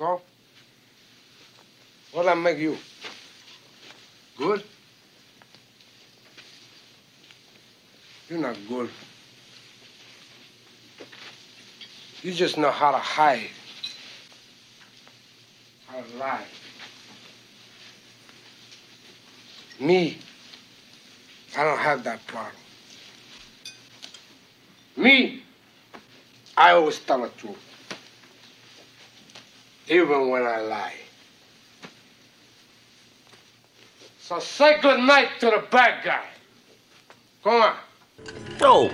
So? What'll I make you? Good? You're not good. You just know how to hide, how to lie. Me, I don't have that problem. Me, I always tell the truth. Even when I lie. So say good night to the bad guy. Come on. Oh.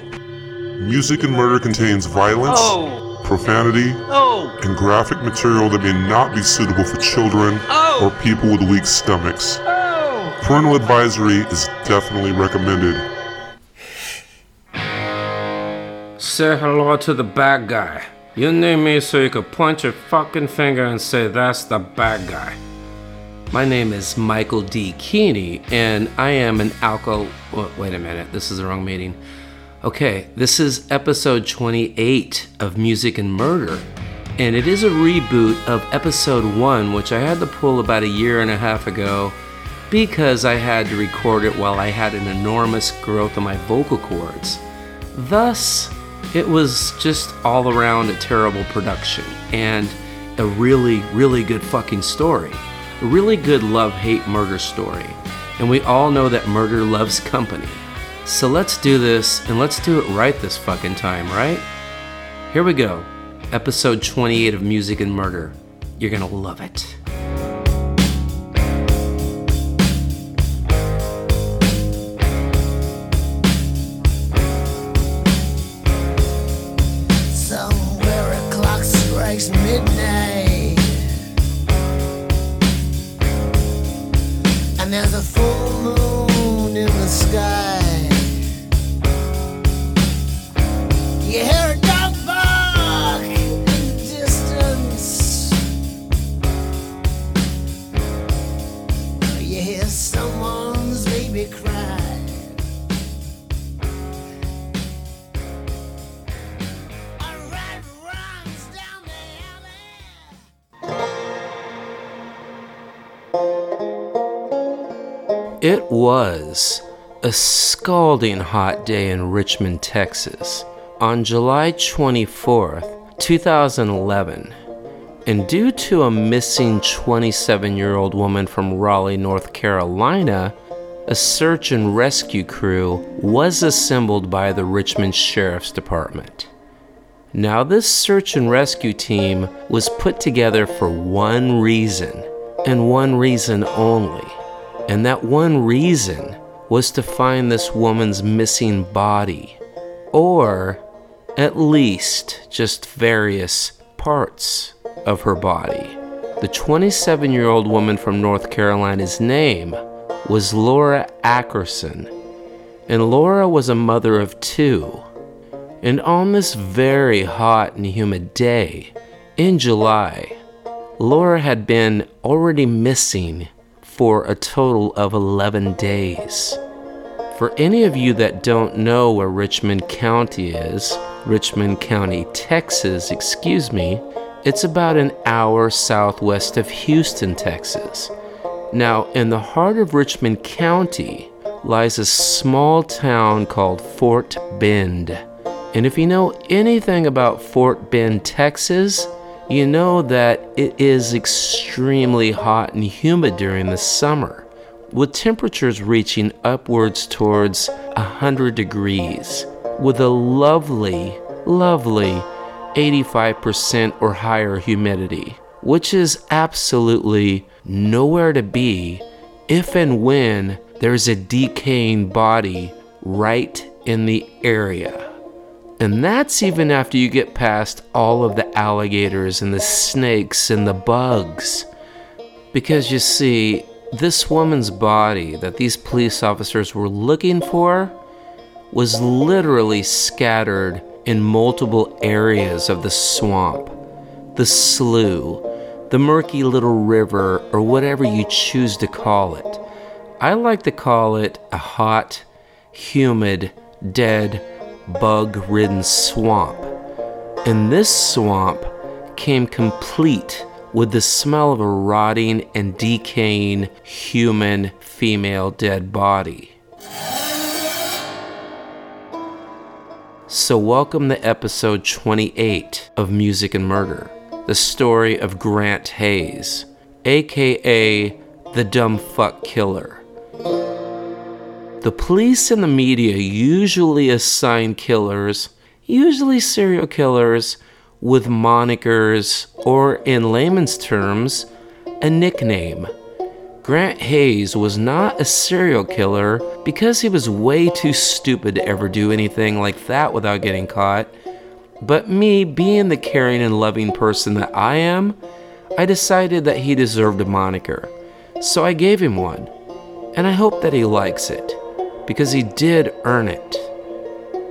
Music and Murder contains violence, Oh. profanity, Oh. and graphic material that may not be suitable for children Oh. or people with weak stomachs. Oh. Parental advisory is definitely recommended. Say hello to the bad guy. You name me so you could point your fucking finger and say that's the bad guy. My name is Michael D. Keeney, and I am an alcohol. wa- Wait a minute, this is the wrong meeting. Okay, this is episode 28 of Music and Murder, and it is a reboot of episode 1, which I had to pull about a year and a half ago because I had to record it while I had an enormous growth of my vocal cords. Thus, it was just all around a terrible production and a really, really good fucking story. A really good love hate murder story. And we all know that murder loves company. So let's do this and let's do it right this fucking time, right? Here we go. Episode 28 of Music and Murder. You're gonna love it. It was a scalding hot day in Richmond, Texas on July 24th, 2011. And due to a missing 27 year old woman from Raleigh, North Carolina, a search and rescue crew was assembled by the Richmond Sheriff's Department. Now, this search and rescue team was put together for one reason, and one reason only. And that one reason was to find this woman's missing body, or at least just various parts of her body. The 27 year old woman from North Carolina's name was Laura Ackerson, and Laura was a mother of two. And on this very hot and humid day in July, Laura had been already missing for a total of 11 days. For any of you that don't know where Richmond County is, Richmond County, Texas, excuse me, it's about an hour southwest of Houston, Texas. Now, in the heart of Richmond County lies a small town called Fort Bend. And if you know anything about Fort Bend, Texas, you know that it is extremely hot and humid during the summer, with temperatures reaching upwards towards 100 degrees, with a lovely, lovely 85% or higher humidity, which is absolutely nowhere to be if and when there's a decaying body right in the area. And that's even after you get past all of the alligators and the snakes and the bugs. Because you see, this woman's body that these police officers were looking for was literally scattered in multiple areas of the swamp, the slough, the murky little river, or whatever you choose to call it. I like to call it a hot, humid, dead, bug ridden swamp. And this swamp came complete with the smell of a rotting and decaying human female dead body. So, welcome to episode 28 of Music and Murder, the story of Grant Hayes, aka the Dumb Fuck Killer. The police and the media usually assign killers, usually serial killers, with monikers or, in layman's terms, a nickname. Grant Hayes was not a serial killer because he was way too stupid to ever do anything like that without getting caught. But me, being the caring and loving person that I am, I decided that he deserved a moniker. So I gave him one. And I hope that he likes it, because he did earn it.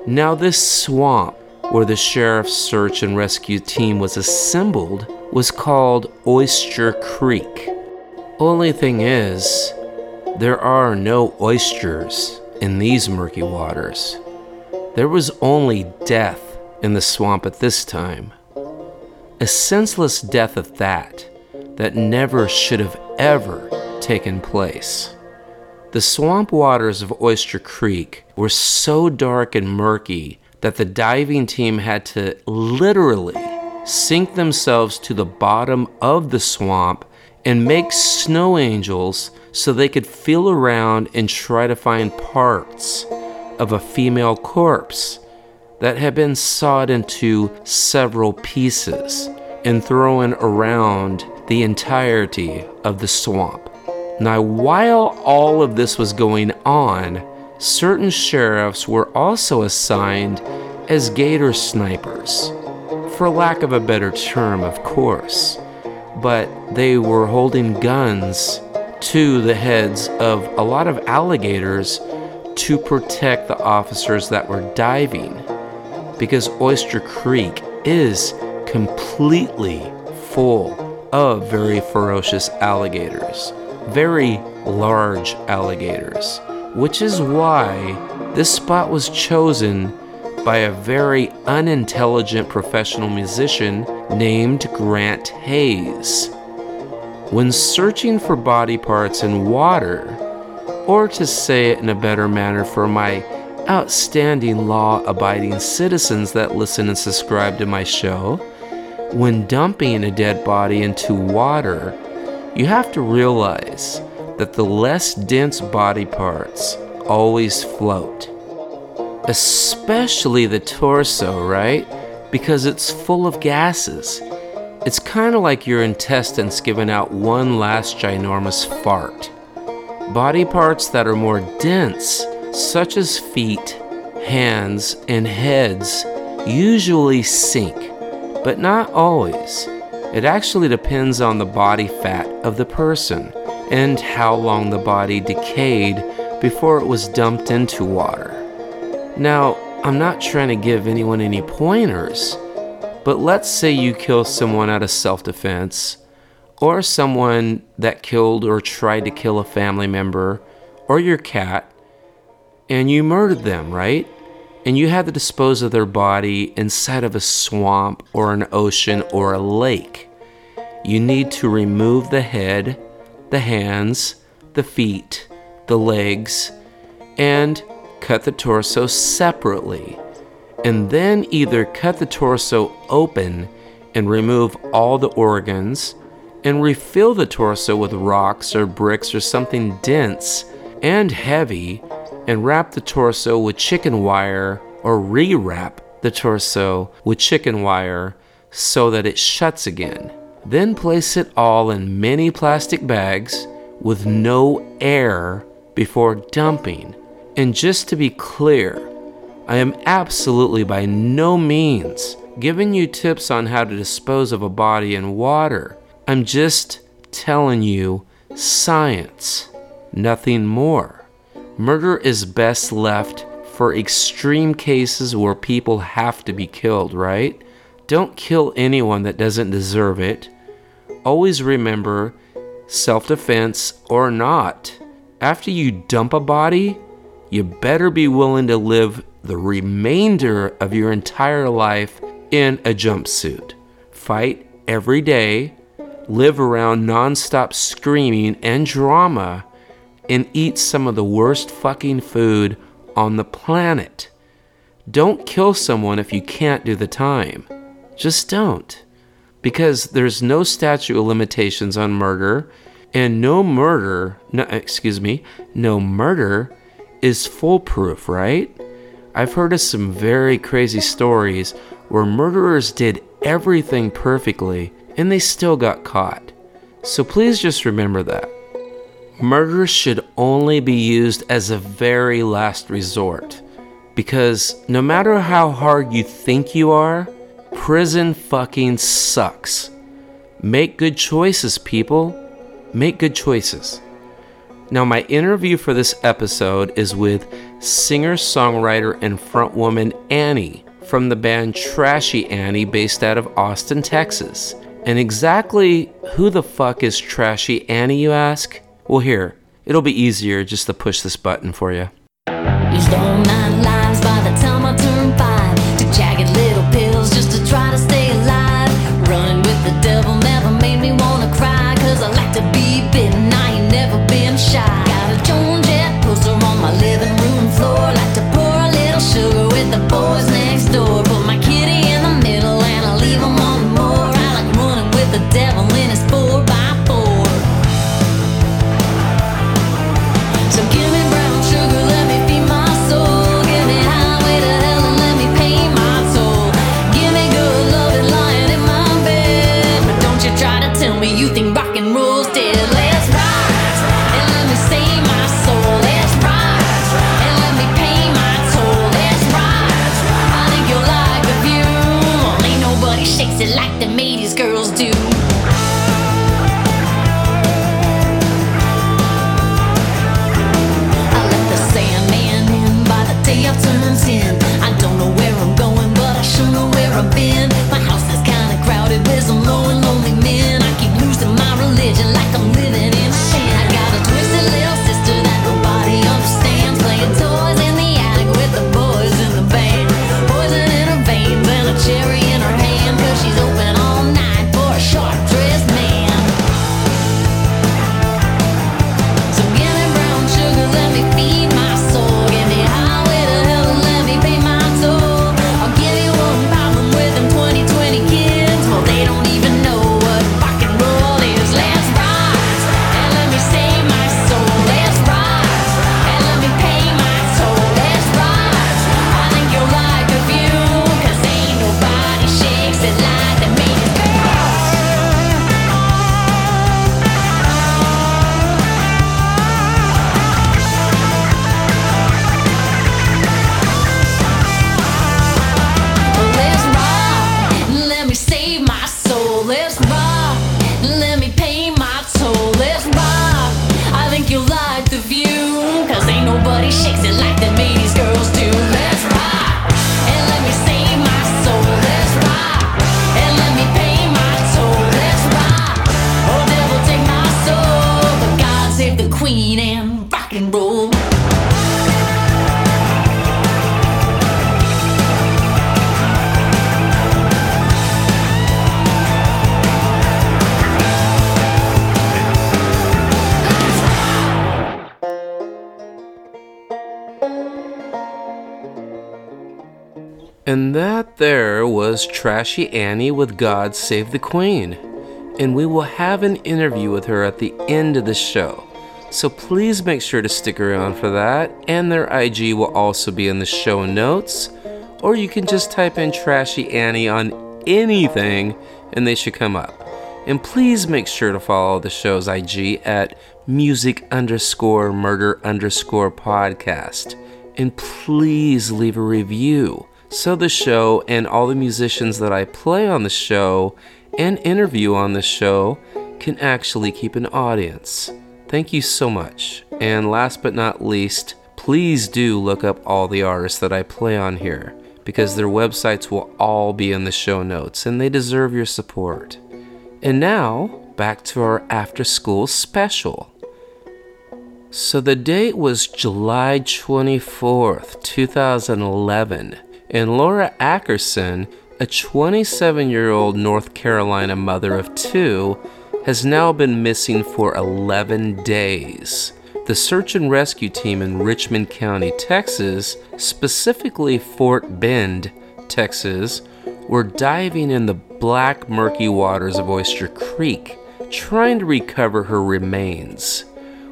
Now, this swamp where the sheriff's search and rescue team was assembled was called Oyster Creek. Only thing is, there are no oysters in these murky waters. There was only death in the swamp at this time. A senseless death at that, that never should have ever taken place. The swamp waters of Oyster Creek were so dark and murky that the diving team had to literally sink themselves to the bottom of the swamp and make snow angels so they could feel around and try to find parts of a female corpse that had been sawed into several pieces and thrown around the entirety of the swamp. Now, while all of this was going on, certain sheriffs were also assigned as gator snipers, for lack of a better term, of course. But they were holding guns to the heads of a lot of alligators to protect the officers that were diving. Because Oyster Creek is completely full of very ferocious alligators, very large alligators which is why this spot was chosen by a very unintelligent professional musician named Grant Hayes. When searching for body parts in water, or to say it in a better manner for my outstanding law abiding citizens that listen and subscribe to my show, when dumping a dead body into water, you have to realize that the less dense body parts always float. Especially the torso, right? Because it's full of gases. It's kind of like your intestines giving out one last ginormous fart. Body parts that are more dense, such as feet, hands, and heads, usually sink, but not always. It actually depends on the body fat of the person and how long the body decayed before it was dumped into water. Now, I'm not trying to give anyone any pointers, but let's say you kill someone out of self defense, or someone that killed or tried to kill a family member, or your cat, and you murdered them, right? And you had to dispose of their body inside of a swamp or an ocean or a lake. You need to remove the head the hands, the feet, the legs, and cut the torso separately. And then either cut the torso open and remove all the organs, and refill the torso with rocks or bricks or something dense and heavy, and wrap the torso with chicken wire or rewrap the torso with chicken wire so that it shuts again. Then place it all in many plastic bags with no air before dumping. And just to be clear, I am absolutely by no means giving you tips on how to dispose of a body in water. I'm just telling you science, nothing more. Murder is best left for extreme cases where people have to be killed, right? Don't kill anyone that doesn't deserve it. Always remember self defense or not. After you dump a body, you better be willing to live the remainder of your entire life in a jumpsuit. Fight every day, live around nonstop screaming and drama, and eat some of the worst fucking food on the planet. Don't kill someone if you can't do the time. Just don't. Because there's no statute of limitations on murder, and no murder, no, excuse me, no murder is foolproof, right? I've heard of some very crazy stories where murderers did everything perfectly and they still got caught. So please just remember that. Murder should only be used as a very last resort. Because no matter how hard you think you are, prison fucking sucks. Make good choices, people. Make good choices. Now, my interview for this episode is with singer, songwriter, and frontwoman Annie from the band Trashy Annie based out of Austin, Texas. And exactly who the fuck is Trashy Annie, you ask? Well, here, it'll be easier just to push this button for you. Trashy Annie with God Save the Queen. And we will have an interview with her at the end of the show. So please make sure to stick around for that. And their IG will also be in the show notes. Or you can just type in Trashy Annie on anything and they should come up. And please make sure to follow the show's IG at music underscore murder underscore podcast. And please leave a review so the show and all the musicians that I play on the show and interview on the show can actually keep an audience. Thank you so much. And last but not least, please do look up all the artists that I play on here because their websites will all be in the show notes and they deserve your support. And now, back to our after school special. So the date was July 24th, 2011, and Laura Ackerson, a 27 year old North Carolina mother of two, has now been missing for 11 days. The search and rescue team in Richmond County, Texas, specifically Fort Bend, Texas, were diving in the black, murky waters of Oyster Creek, trying to recover her remains.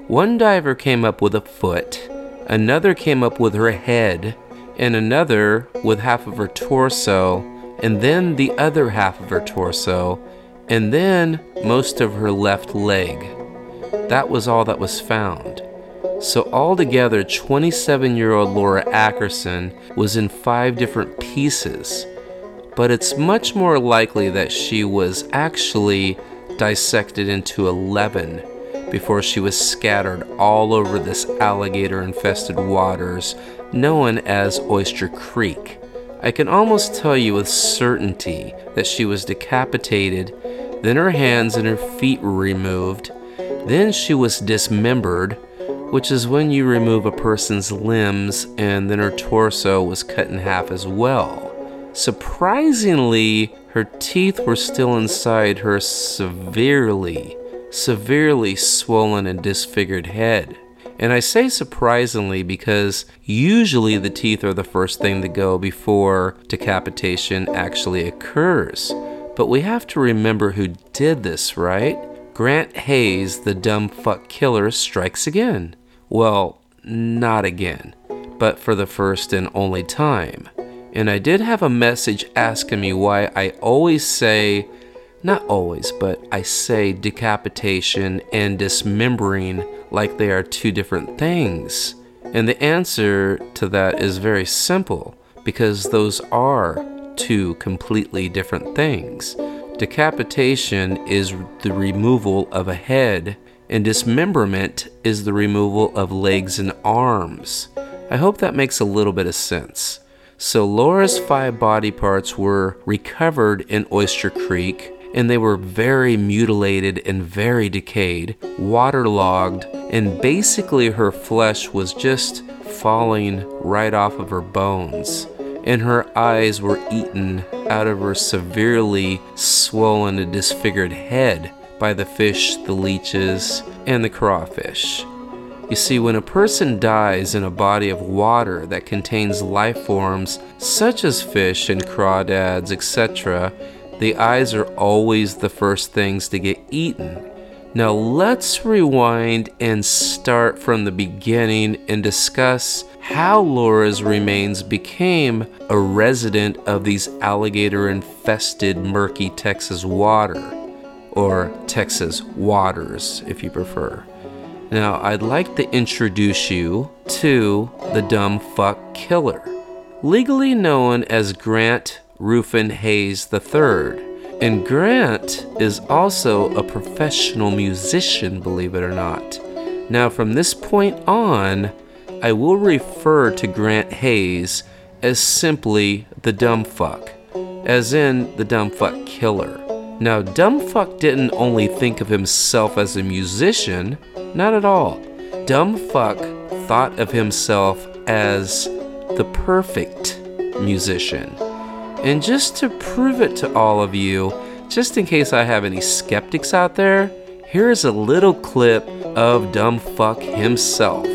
One diver came up with a foot, another came up with her head, and another with half of her torso, and then the other half of her torso, and then most of her left leg. That was all that was found. So, altogether, 27 year old Laura Ackerson was in five different pieces. But it's much more likely that she was actually dissected into 11 before she was scattered all over this alligator infested waters known as Oyster Creek. I can almost tell you with certainty that she was decapitated, then her hands and her feet were removed, then she was dismembered, which is when you remove a person's limbs, and then her torso was cut in half as well. Surprisingly, her teeth were still inside her severely, severely swollen and disfigured head. And I say surprisingly because usually the teeth are the first thing to go before decapitation actually occurs. But we have to remember who did this, right? Grant Hayes, the dumb fuck killer, strikes again. Well, not again, but for the first and only time. And I did have a message asking me why I always say, not always, but I say decapitation and dismembering like they are two different things. And the answer to that is very simple because those are two completely different things. Decapitation is the removal of a head, and dismemberment is the removal of legs and arms. I hope that makes a little bit of sense. So Laura's five body parts were recovered in Oyster Creek, and they were very mutilated and very decayed, waterlogged, and basically her flesh was just falling right off of her bones. And her eyes were eaten out of her severely swollen and disfigured head by the fish, the leeches, and the crawfish. You see, when a person dies in a body of water that contains life forms such as fish and crawdads, etc., the eyes are always the first things to get eaten. Now let's rewind and start from the beginning and discuss how Laura's remains became a resident of these alligator infested murky Texas water, or Texas waters if you prefer. Now, I'd like to introduce you to the dumb fuck killer, legally known as Grant Ruffin Hayes III. And Grant is also a professional musician, believe it or not. Now, from this point on, I will refer to Grant Hayes as simply the dumb fuck, as in the dumb fuck killer. Now, Dumbfuck didn't only think of himself as a musician, not at all. Dumbfuck thought of himself as the perfect musician. And just to prove it to all of you, just in case I have any skeptics out there, here's a little clip of Dumb Fuck himself.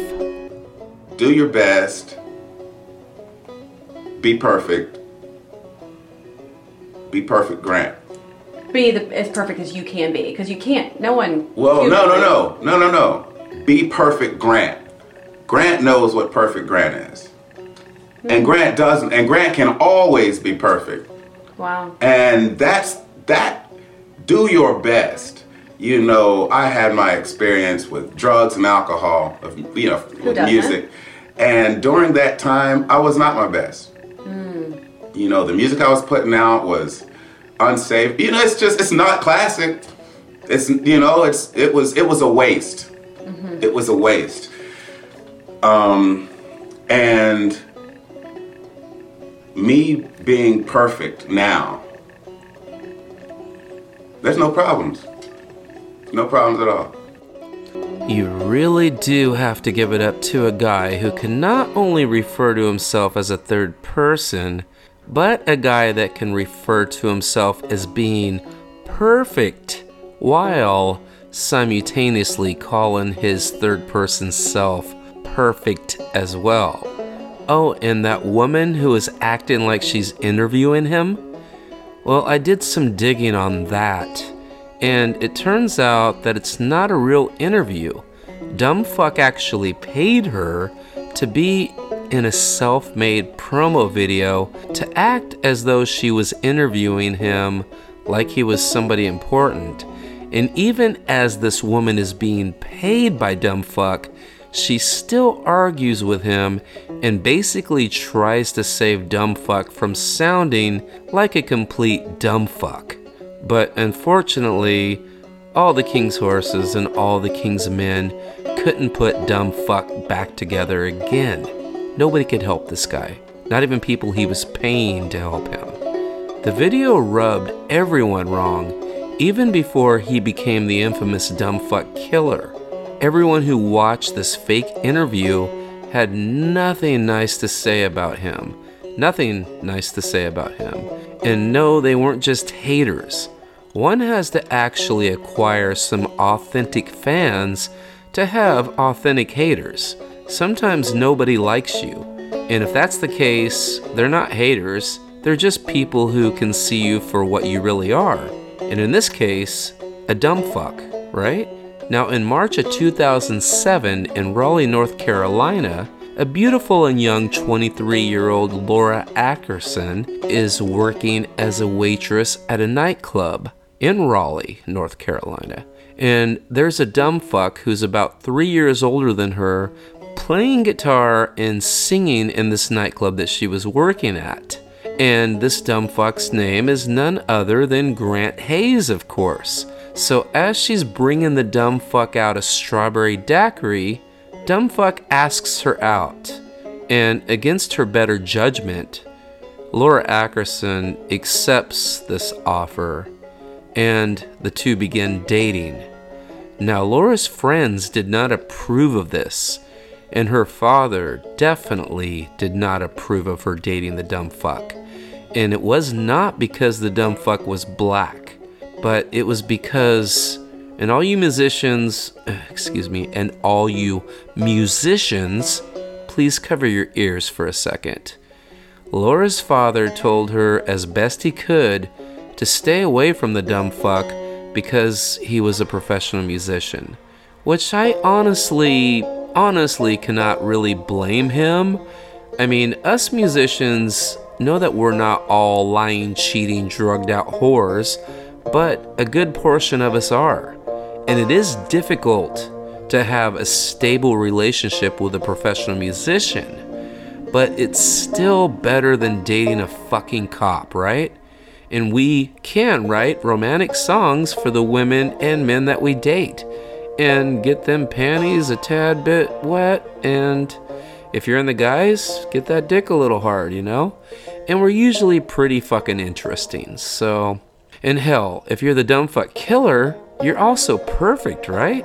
do your best, be perfect, be perfect, Grant. Be the, as perfect as you can be, because you can't. No one. Well, no, no, no, no, no, no. Be perfect, Grant. Grant knows what perfect Grant is, and Grant doesn't. And Grant can always be perfect. Wow. and that's that do your best you know i had my experience with drugs and alcohol of you know with doesn't? music And during that time, I was not my best. You know, the music I was putting out was unsafe. You know, it's just it's not classic. It's you know, it's it was it was a waste. Mm-hmm. It was a waste. Um, and me being perfect now, there's no problems. No problems at all. You really do have to give it up to a guy who can not only refer to himself as a third person, but a guy that can refer to himself as being perfect while simultaneously calling his third person self perfect as well. Oh, and that woman who is acting like she's interviewing him? Well, I did some digging on that, and it turns out that it's not a real interview. Dumbfuck actually paid her to be in a self made promo video to act as though she was interviewing him like he was somebody important. And even as this woman is being paid by Dumbfuck, she still argues with him and basically tries to save Dumbfuck from sounding like a complete dumbfuck. But unfortunately, all the king's horses and all the king's men couldn't put Dumbfuck back together again. Nobody could help this guy, not even people he was paying to help him. The video rubbed everyone wrong, even before he became the infamous dumbfuck killer. Everyone who watched this fake interview had nothing nice to say about him. Nothing nice to say about him. And no, they weren't just haters. One has to actually acquire some authentic fans to have authentic haters. Sometimes nobody likes you. And if that's the case, they're not haters, they're just people who can see you for what you really are. And in this case, a dumb fuck, right? Now, in March of 2007 in Raleigh, North Carolina, a beautiful and young 23 year old Laura Ackerson is working as a waitress at a nightclub in Raleigh, North Carolina. And there's a dumb fuck who's about three years older than her playing guitar and singing in this nightclub that she was working at. And this dumb fuck's name is none other than Grant Hayes, of course. So as she's bringing the dumb fuck out a strawberry daiquiri, dumb fuck asks her out. And against her better judgment, Laura Ackerson accepts this offer and the two begin dating. Now, Laura's friends did not approve of this, and her father definitely did not approve of her dating the dumb fuck. And it was not because the dumb fuck was black, but it was because, and all you musicians, excuse me, and all you musicians, please cover your ears for a second. Laura's father told her as best he could to stay away from the dumb fuck because he was a professional musician. Which I honestly, honestly cannot really blame him. I mean, us musicians know that we're not all lying, cheating, drugged out whores, but a good portion of us are. And it is difficult to have a stable relationship with a professional musician, but it's still better than dating a fucking cop, right? And we can write romantic songs for the women and men that we date and get them panties a tad bit wet. And if you're in the guys, get that dick a little hard, you know? And we're usually pretty fucking interesting. So, and hell, if you're the dumb fuck killer, you're also perfect, right?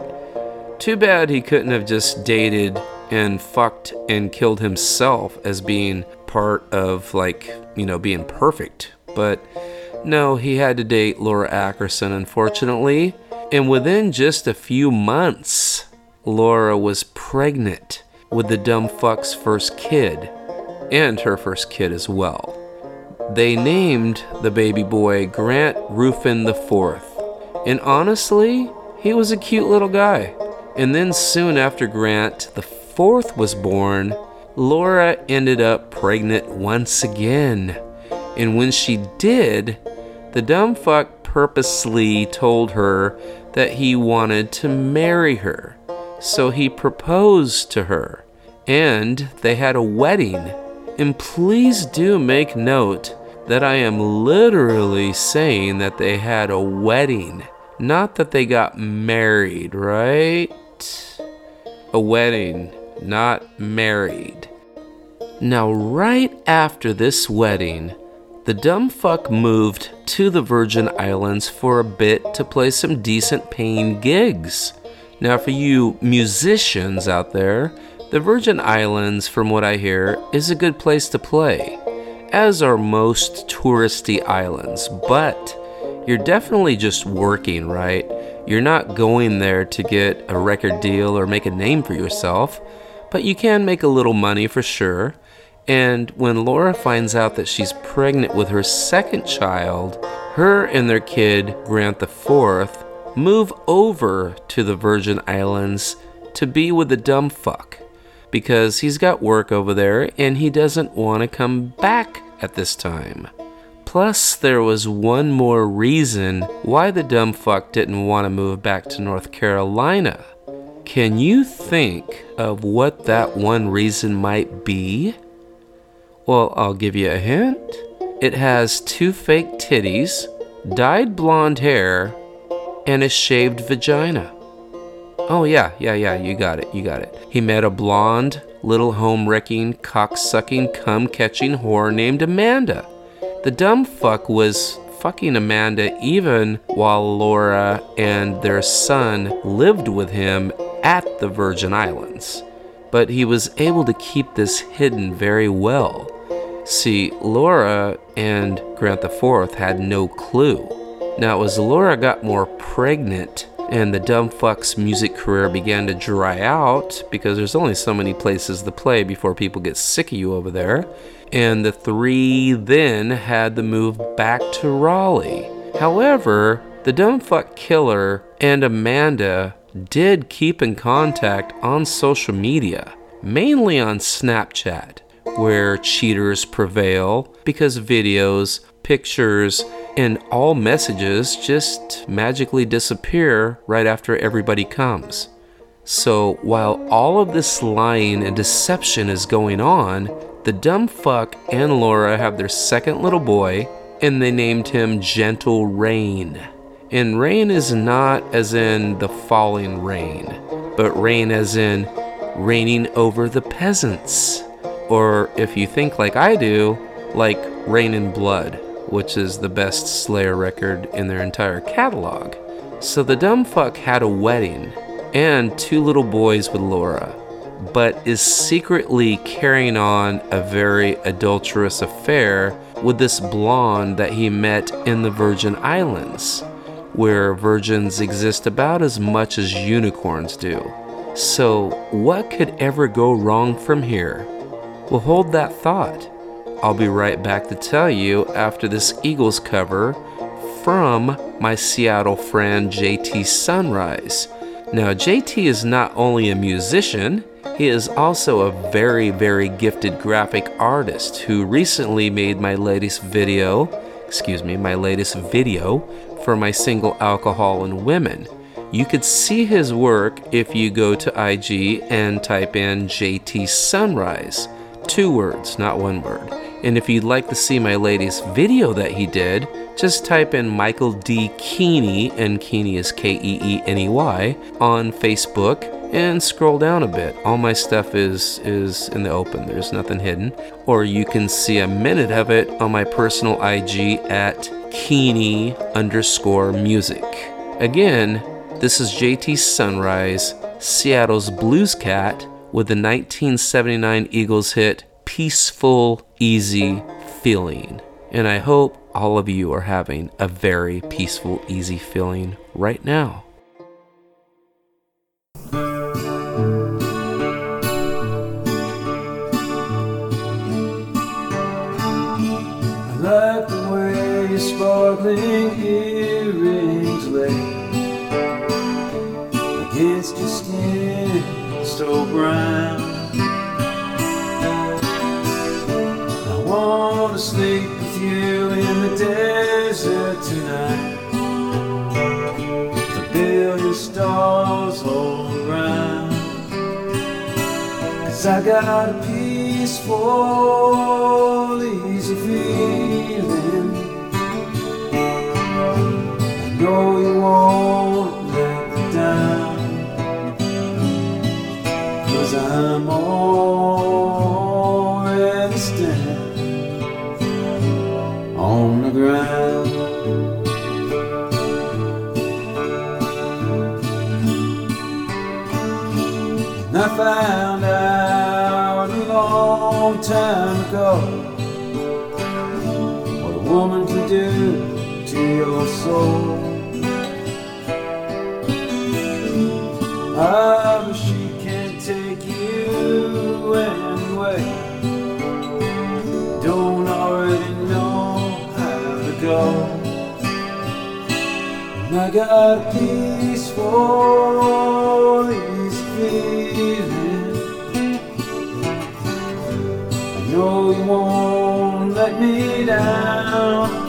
Too bad he couldn't have just dated and fucked and killed himself as being part of, like, you know, being perfect. But no, he had to date Laura Ackerson, unfortunately. And within just a few months, Laura was pregnant with the dumb fuck's first kid, and her first kid as well. They named the baby boy Grant Ruffin IV. And honestly, he was a cute little guy. And then soon after Grant fourth was born, Laura ended up pregnant once again. And when she did, the dumb fuck purposely told her that he wanted to marry her. So he proposed to her. And they had a wedding. And please do make note that I am literally saying that they had a wedding, not that they got married, right? A wedding, not married. Now, right after this wedding, the dumb fuck moved to the Virgin Islands for a bit to play some decent paying gigs. Now, for you musicians out there, the Virgin Islands, from what I hear, is a good place to play, as are most touristy islands, but you're definitely just working, right? You're not going there to get a record deal or make a name for yourself, but you can make a little money for sure. And when Laura finds out that she's pregnant with her second child, her and their kid, Grant the Fourth, move over to the Virgin Islands to be with the dumb fuck because he's got work over there and he doesn't want to come back at this time. Plus, there was one more reason why the dumb fuck didn't want to move back to North Carolina. Can you think of what that one reason might be? Well, I'll give you a hint. It has two fake titties, dyed blonde hair, and a shaved vagina. Oh, yeah, yeah, yeah, you got it, you got it. He met a blonde, little home wrecking, cock sucking, cum catching whore named Amanda. The dumb fuck was fucking Amanda even while Laura and their son lived with him at the Virgin Islands. But he was able to keep this hidden very well. See, Laura and Grant IV had no clue. Now, as Laura got more pregnant and the dumb fuck's music career began to dry out because there's only so many places to play before people get sick of you over there, and the three then had to move back to Raleigh. However, the dumb fuck killer and Amanda did keep in contact on social media, mainly on Snapchat, where cheaters prevail because videos, pictures, and all messages just magically disappear right after everybody comes. So while all of this lying and deception is going on, the dumb fuck and Laura have their second little boy, and they named him Gentle Reign. And reign is not as in the falling rain, but reign as in reigning over the peasants. Or if you think like I do, like Reign in Blood, which is the best Slayer record in their entire catalog. So the dumb fuck had a wedding and two little boys with Laura, but is secretly carrying on a very adulterous affair with this blonde that he met in the Virgin Islands, where virgins exist about as much as unicorns do. So, what could ever go wrong from here? Well, hold that thought. I'll be right back to tell you after this Eagles cover from my Seattle friend JT Sunrise. Now, JT is not only a musician, he is also a very, very gifted graphic artist who recently made my latest video, excuse me, my latest video for my single Alcohol and Women. You could see his work if you go to IG and type in JT Sunrise. Two words, not one word. And if you'd like to see my latest video that he did, just type in Michael D. Keeney, and Keeney is K E E N E Y, on Facebook and scroll down a bit. All my stuff is is in the open. There's nothing hidden. Or you can see a minute of it on my personal IG at Keeney underscore music. Again, this is JT Sunrise, Seattle's blues cat, with the 1979 Eagles hit Peaceful, Easy Feeling. And I hope all of you are having a very peaceful, easy feeling right now. Earrings lay against your skin so. I wanna sleep with you in the desert tonight. A billion stars all around. Cause I got a peaceful, easy feeling. I know you won't found out a long time ago what a woman can do to your soul. Ah, but she can't take you anyway. Don't already know how to go. And I got a peaceful, easy feeling. I know you won't let me down.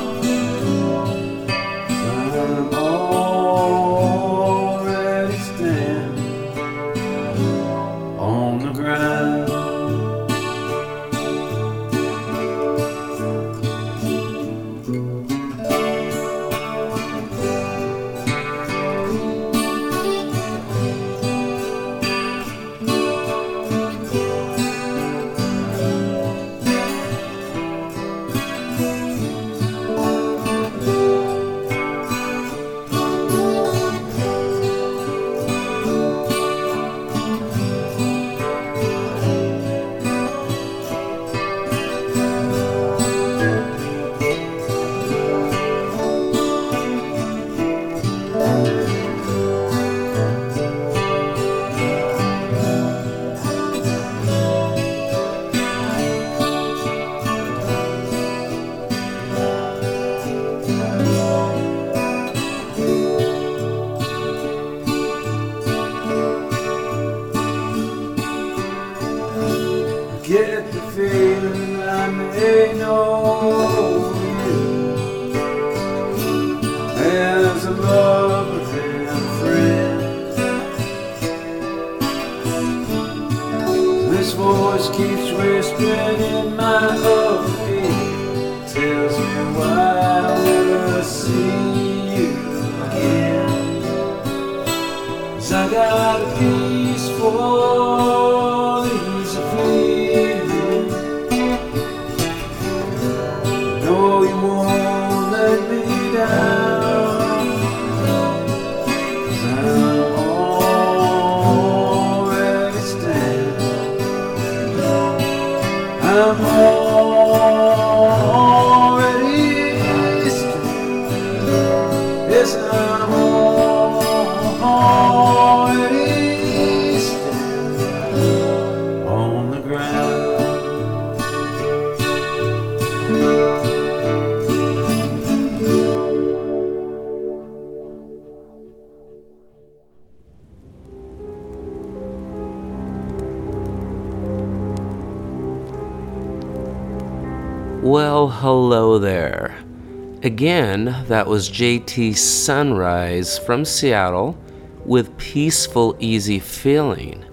Again, that was JT Sunrise from Seattle with Peaceful Easy Feeling.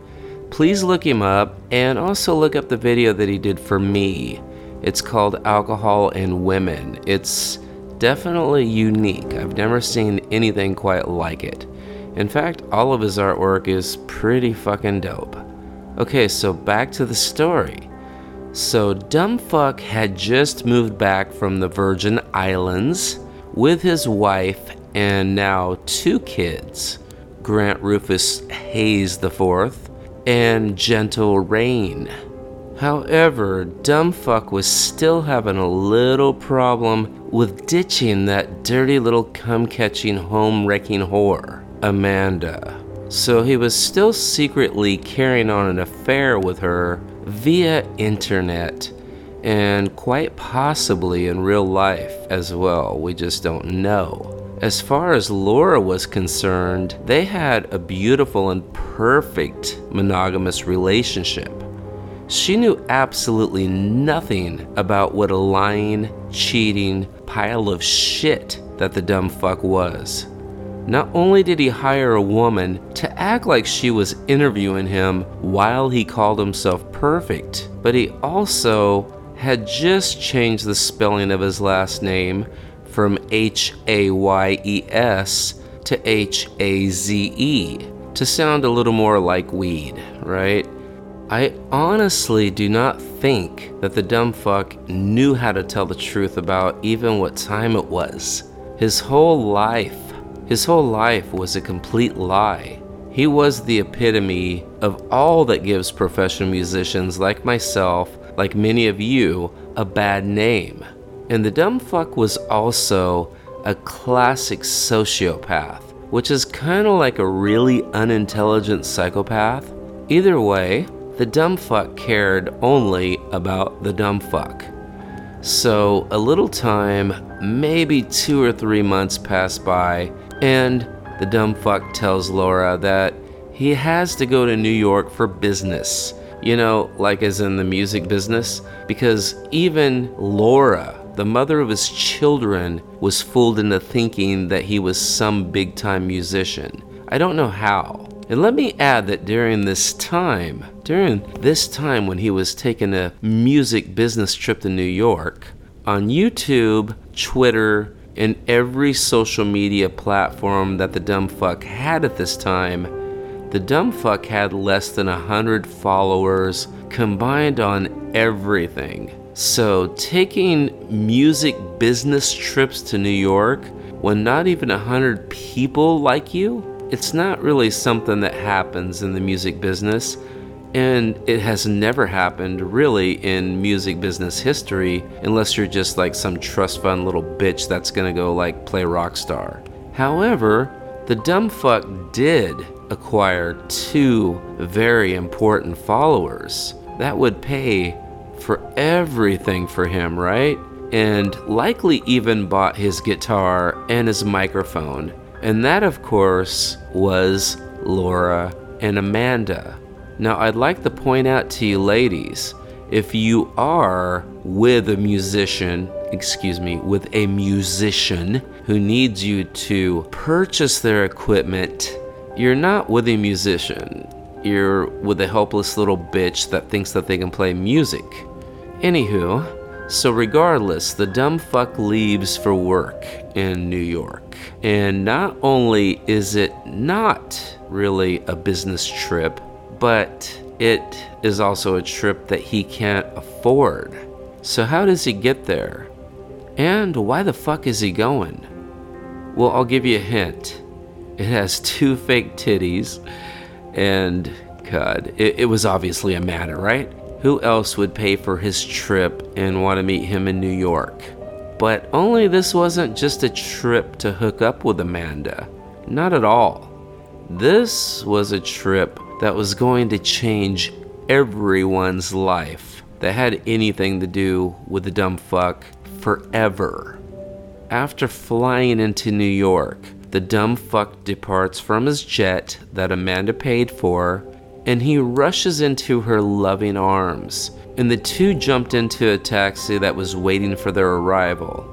Please look him up and also look up the video that he did for me. It's called Alcohol and Women. It's definitely unique. I've never seen anything quite like it. In fact, all of his artwork is pretty fucking dope. Okay, so back to the story. So, Dumbfuck had just moved back from the Virgin Islands with his wife and now two kids Grant Ruffin Hayes IV and Gentle Reign. However, Dumbfuck was still having a little problem with ditching that dirty little cum catching home wrecking whore, Amanda. So he was still secretly carrying on an affair with her via internet and quite possibly in real life as well. We just don't know. As far as Laura was concerned, they had a beautiful and perfect monogamous relationship. She knew absolutely nothing about what a lying, cheating pile of shit that the dumb fuck was. Not only did he hire a woman to act like she was interviewing him while he called himself perfect, but he also had just changed the spelling of his last name from H A Y E S to H A Z E to sound a little more like weed, right? I honestly do not think that the dumb fuck knew how to tell the truth about even what time it was. His whole life, his whole life was a complete lie. He was the epitome of all that gives professional musicians like myself, like many of you, a bad name. And the dumb fuck was also a classic sociopath, which is kind of like a really unintelligent psychopath. Either way, the dumb fuck cared only about the dumb fuck. So a little time, maybe two or three months passed by, and the dumb fuck tells Laura that he has to go to New York for business. You know, like as in the music business, because even Laura, the mother of his children, was fooled into thinking that he was some big time musician. I don't know how. And let me add that during this time, during this time when he was taking a music business trip to New York, on YouTube, Twitter, and every social media platform that the dumb fuck had at this time, the dumb fuck had less than a hundred followers combined on everything. So taking music business trips to New York when not even a hundred people like you, it's not really something that happens in the music business. And it has never happened really in music business history unless you're just like some trust fund little bitch that's gonna go like play Rockstar. However, the dumb fuck did acquire two very important followers that would pay for everything for him, right? And likely even bought his guitar and his microphone. And that, of course, was Laura and Amanda. Now, I'd like to point out to you, ladies, if you are with a musician, excuse me, with a musician who needs you to purchase their equipment, you're not with a musician. You're with a helpless little bitch that thinks that they can play music. Anywho, so regardless, the dumb fuck leaves for work in New York. And not only is it not really a business trip, but it is also a trip that he can't afford. So, how does he get there? And why the fuck is he going? Well, I'll give you a hint. It has two fake titties, and God, it, it was obviously Amanda, right? Who else would pay for his trip and want to meet him in New York? But only this wasn't just a trip to hook up with Amanda. Not at all. This was a trip that was going to change everyone's life that had anything to do with the dumb fuck forever. After flying into New York, the dumb fuck departs from his jet that Amanda paid for and he rushes into her loving arms. And the two jumped into a taxi that was waiting for their arrival.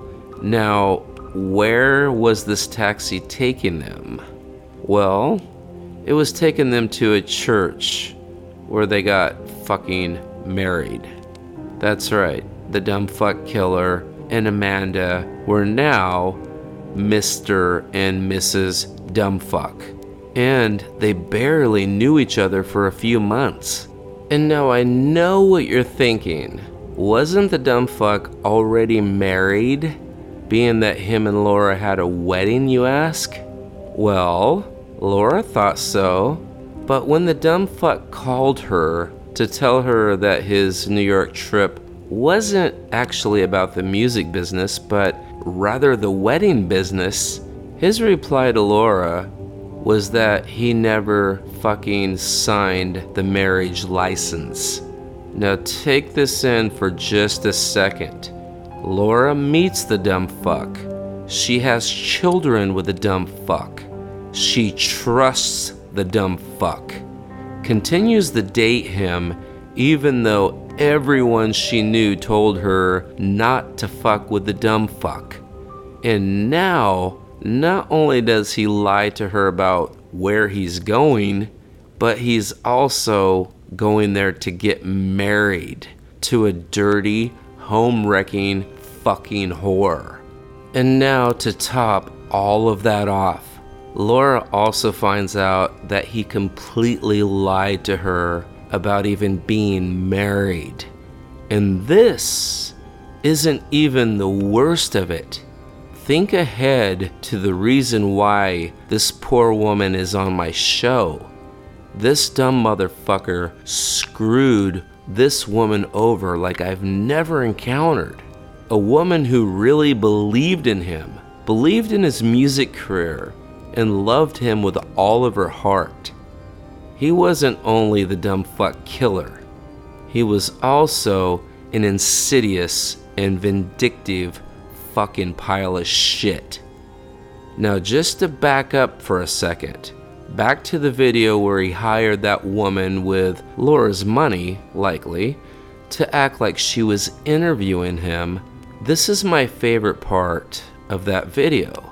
Now, where was this taxi taking them? Well, it was taking them to a church where they got fucking married. That's right, the dumb fuck killer and Amanda were now Mr. and Mrs. Dumbfuck. And they barely knew each other for a few months. And now I know what you're thinking. Wasn't the dumb fuck already married? Being that him and Laura had a wedding, you ask? Well, Laura thought so. But when the dumb fuck called her to tell her that his New York trip wasn't actually about the music business, but rather the wedding business, his reply to Laura was that he never fucking signed the marriage license. Now take this in for just a second. Laura meets the dumb fuck. She has children with the dumb fuck. She trusts the dumb fuck. Continues to date him even though everyone she knew told her not to fuck with the dumb fuck. And now not only does he lie to her about where he's going, but he's also going there to get married to a dirty, home wrecking fucking whore. And now, to top all of that off, Laura also finds out that he completely lied to her about even being married. And this isn't even the worst of it. Think ahead to the reason why this poor woman is on my show. This dumb motherfucker screwed this woman over like I've never encountered. A woman who really believed in him, believed in his music career, and loved him with all of her heart. He wasn't only the dumb fuck killer, he was also an insidious and vindictive fucking pile of shit. Now, just to back up for a second, back to the video where he hired that woman with Laura's money, likely, to act like she was interviewing him. This is my favorite part of that video.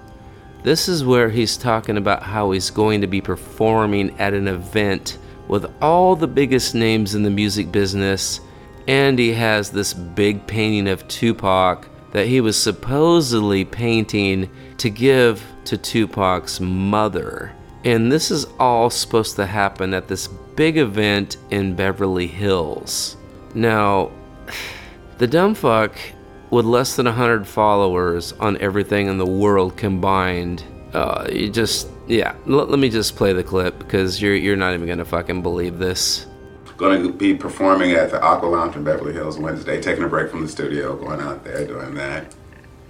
This is where he's talking about how he's going to be performing at an event with all the biggest names in the music business, and he has this big painting of Tupac that he was supposedly painting to give to Tupac's mother. And this is all supposed to happen at this big event in Beverly Hills. Now, the dumb fuck with less than 100 followers on everything in the world combined, uh, you just, yeah, let, let me just play the clip because you're, you're not even gonna fucking believe this. Going to be performing at the Aqua Lounge in Beverly Hills Wednesday, taking a break from the studio, going out there doing that.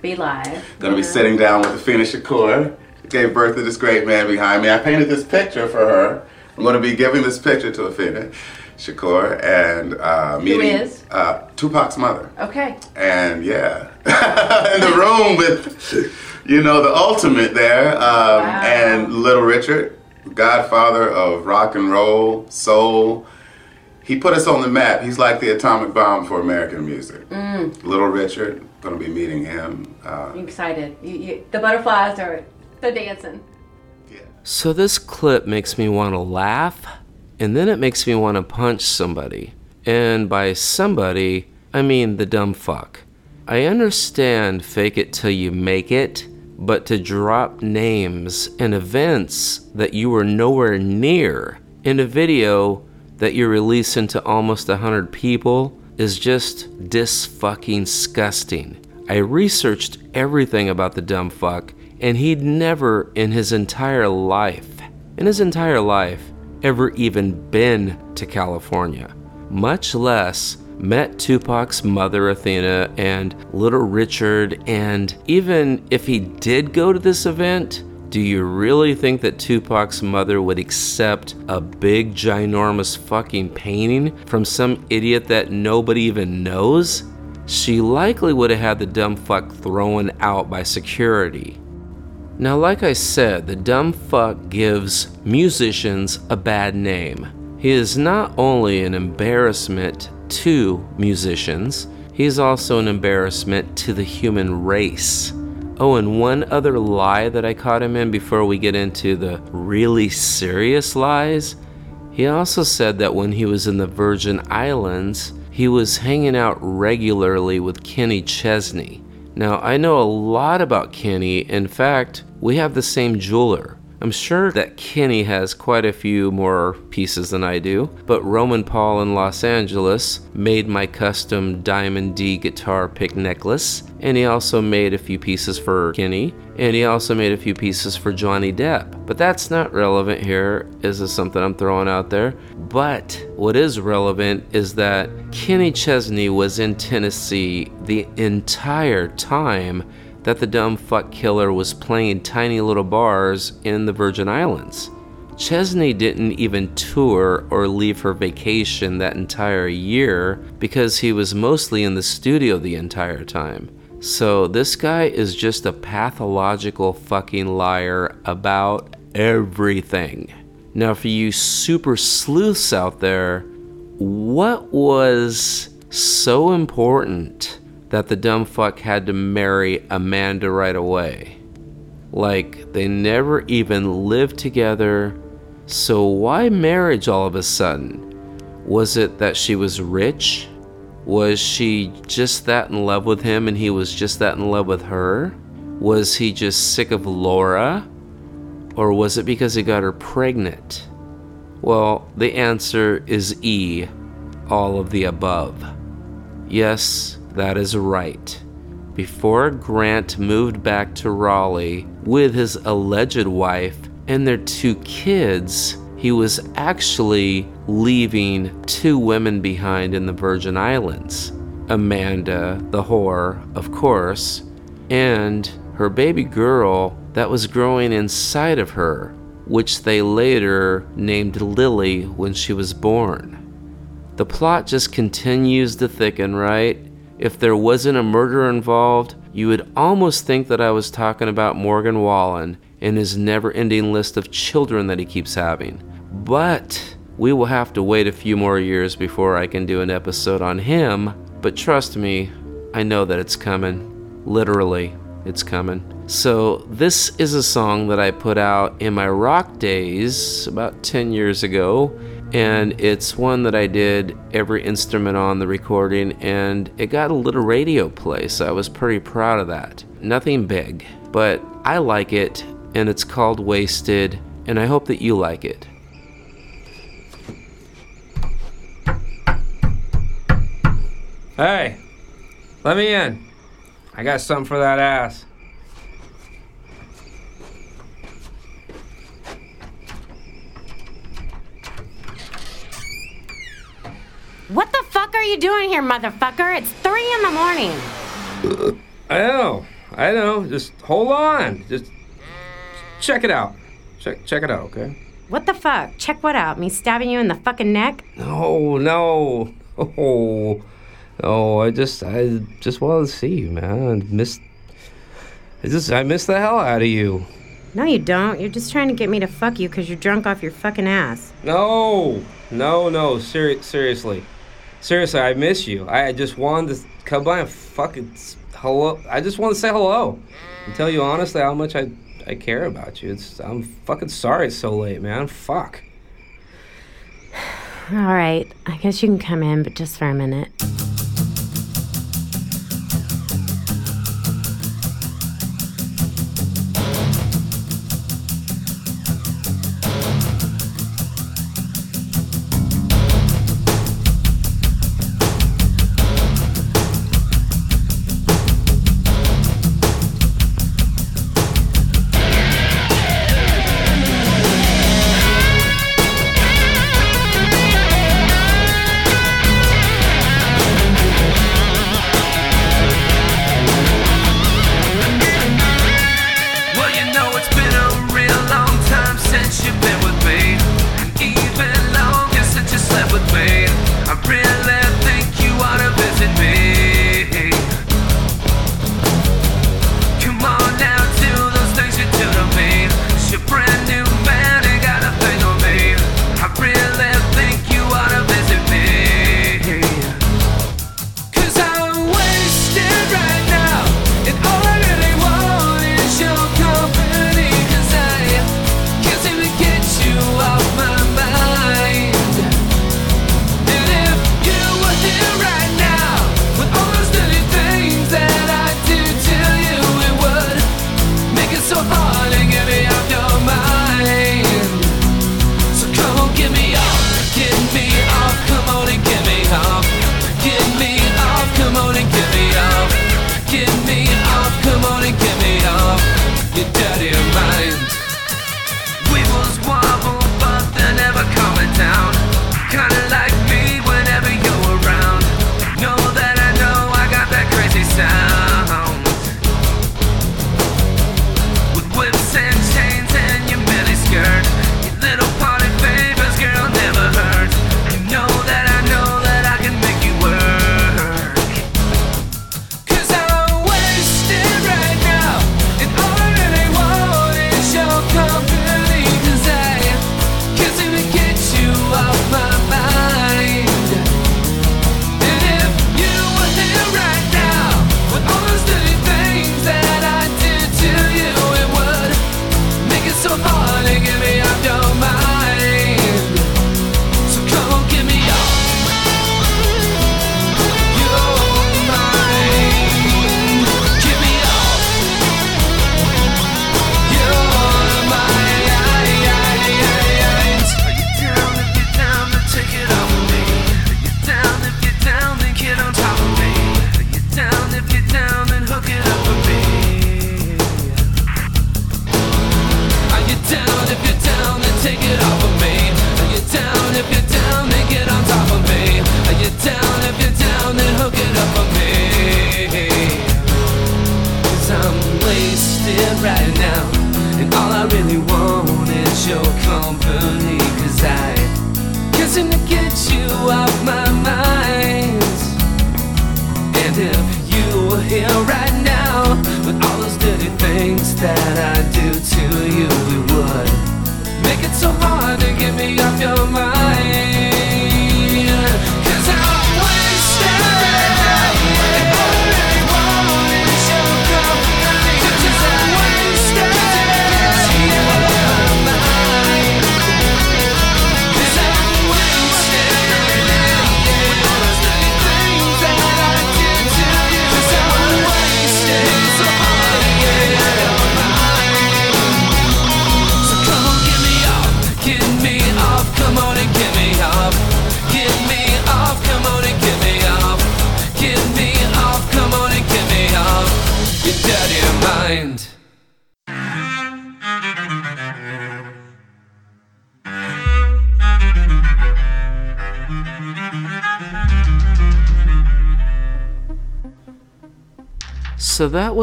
Be live. Going to be sitting down with Afeni Shakur, who gave birth to this great man behind me. I painted this picture for her. I'm going to be giving this picture to Afeni Shakur and uh, meeting is? Uh, Tupac's mother. Okay. And yeah, in the room with, you know, the ultimate there, um, Wow. and Little Richard, godfather of rock and roll, soul. He put us on the map. He's like the atomic bomb for American music. Mm. Little Richard, gonna be meeting him. Uh, I'm excited. You, you, the butterflies are they're dancing. So this clip makes me want to laugh, and then it makes me want to punch somebody. And by somebody, I mean the dumb fuck. I understand fake it till you make it, but to drop names and events that you were nowhere near in a video that you're releasing to almost 100 people is just dis fucking disgusting. I researched everything about the dumb fuck, and he'd never in his entire life, in his entire life, ever even been to California, much less met Tupac's mother Athena and little Richard. And even if he did go to this event, do you really think that Tupac's mother would accept a big, ginormous fucking painting from some idiot that nobody even knows? She likely would have had the dumb fuck thrown out by security. Now, like I said, the dumb fuck gives musicians a bad name. He is not only an embarrassment to musicians, he is also an embarrassment to the human race. Oh, and one other lie that I caught him in before we get into the really serious lies. He also said that when he was in the Virgin Islands, he was hanging out regularly with Kenny Chesney. Now, I know a lot about Kenny. In fact, we have the same jeweler. I'm sure that Kenny has quite a few more pieces than I do, but Roman Paul in Los Angeles made my custom Diamond D guitar pick necklace, and he also made a few pieces for Kenny, and he also made a few pieces for Johnny Depp. But that's not relevant here. Is this something I'm throwing out there? But what is relevant is that Kenny Chesney was in Tennessee the entire time that the dumb fuck killer was playing tiny little bars in the Virgin Islands. Chesney didn't even tour or leave her vacation that entire year because he was mostly in the studio the entire time. So this guy is just a pathological fucking liar about everything. Now, for you super sleuths out there, what was so important that the dumb fuck had to marry Amanda right away? Like they never even lived together. So why marriage all of a sudden? Was it that she was rich? Was she just that in love with him and he was just that in love with her? Was he just sick of Laura? Or was it because he got her pregnant? Well, the answer is E, all of the above. Yes, that is right. Before Grant moved back to Raleigh with his alleged wife and their two kids, he was actually leaving two women behind in the Virgin Islands Amanda, the whore, of course, and her baby girl that was growing inside of her, which they later named Lily when she was born. The plot just continues to thicken, right? If there wasn't a murder involved, you would almost think that I was talking about Morgan Wallen and his never ending list of children that he keeps having. But we will have to wait a few more years before I can do an episode on him. But trust me, I know that it's coming. Literally, it's coming. So, this is a song that I put out in my rock days about 10 years ago and it's one that I did every instrument on the recording, and it got a little radio play, so I was pretty proud of that. Nothing big, but I like it, and it's called Wasted, and I hope that you like it. Hey, let me in. I got something for that ass. What the fuck are you doing here, motherfucker? It's three in the morning. I know, I know. Just hold on. Just check it out. Check, check it out, okay? What the fuck? Check what out? Me stabbing you in the fucking neck? No, no, oh, no. I just, I just wanted to see you, man. I missed. I just, I missed the hell out of you. No, you don't. You're just trying to get me to fuck you because you're drunk off your fucking ass. No, no, no. Seri- seriously, seriously, I miss you. I just wanted to come by and fucking hello. I just want to say hello and tell you honestly how much I, I care about you. It's, I'm fucking sorry it's so late, man. Fuck. All right. I guess you can come in, but just for a minute.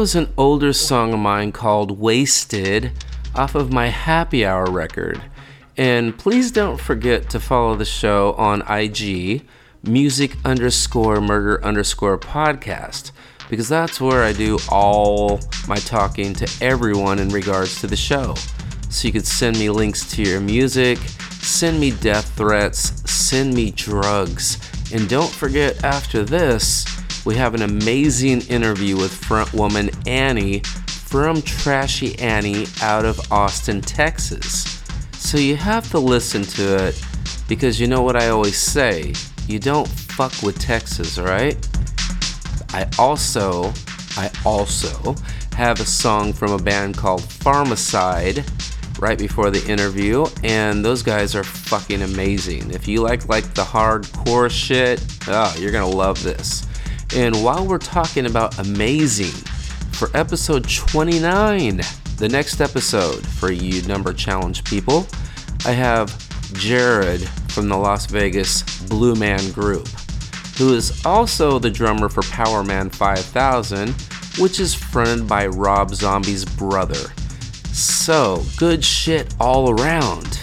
Was an older song of mine called Wasted off of my Happy Hour record. And please don't forget to follow the show on IG, music underscore murder underscore podcast, because that's where I do all my talking to everyone in regards to the show. So you could send me links to your music, send me death threats, send me drugs. And don't forget, after this, we have an amazing interview with frontwoman Annie from Trashy Annie out of Austin, Texas. So you have to listen to it because you know what I always say you don't fuck with Texas, right? I also, I also have a song from a band called Pharmacide right before the interview, and those guys are fucking amazing. If you like like the hardcore shit, oh, you're gonna love this. And while we're talking about amazing, for episode 29, the next episode for you number challenge people, I have Jared from the Las Vegas Blue Man Group, who is also the drummer for Powerman 5000, which is fronted by Rob Zombie's brother. So, good shit all around.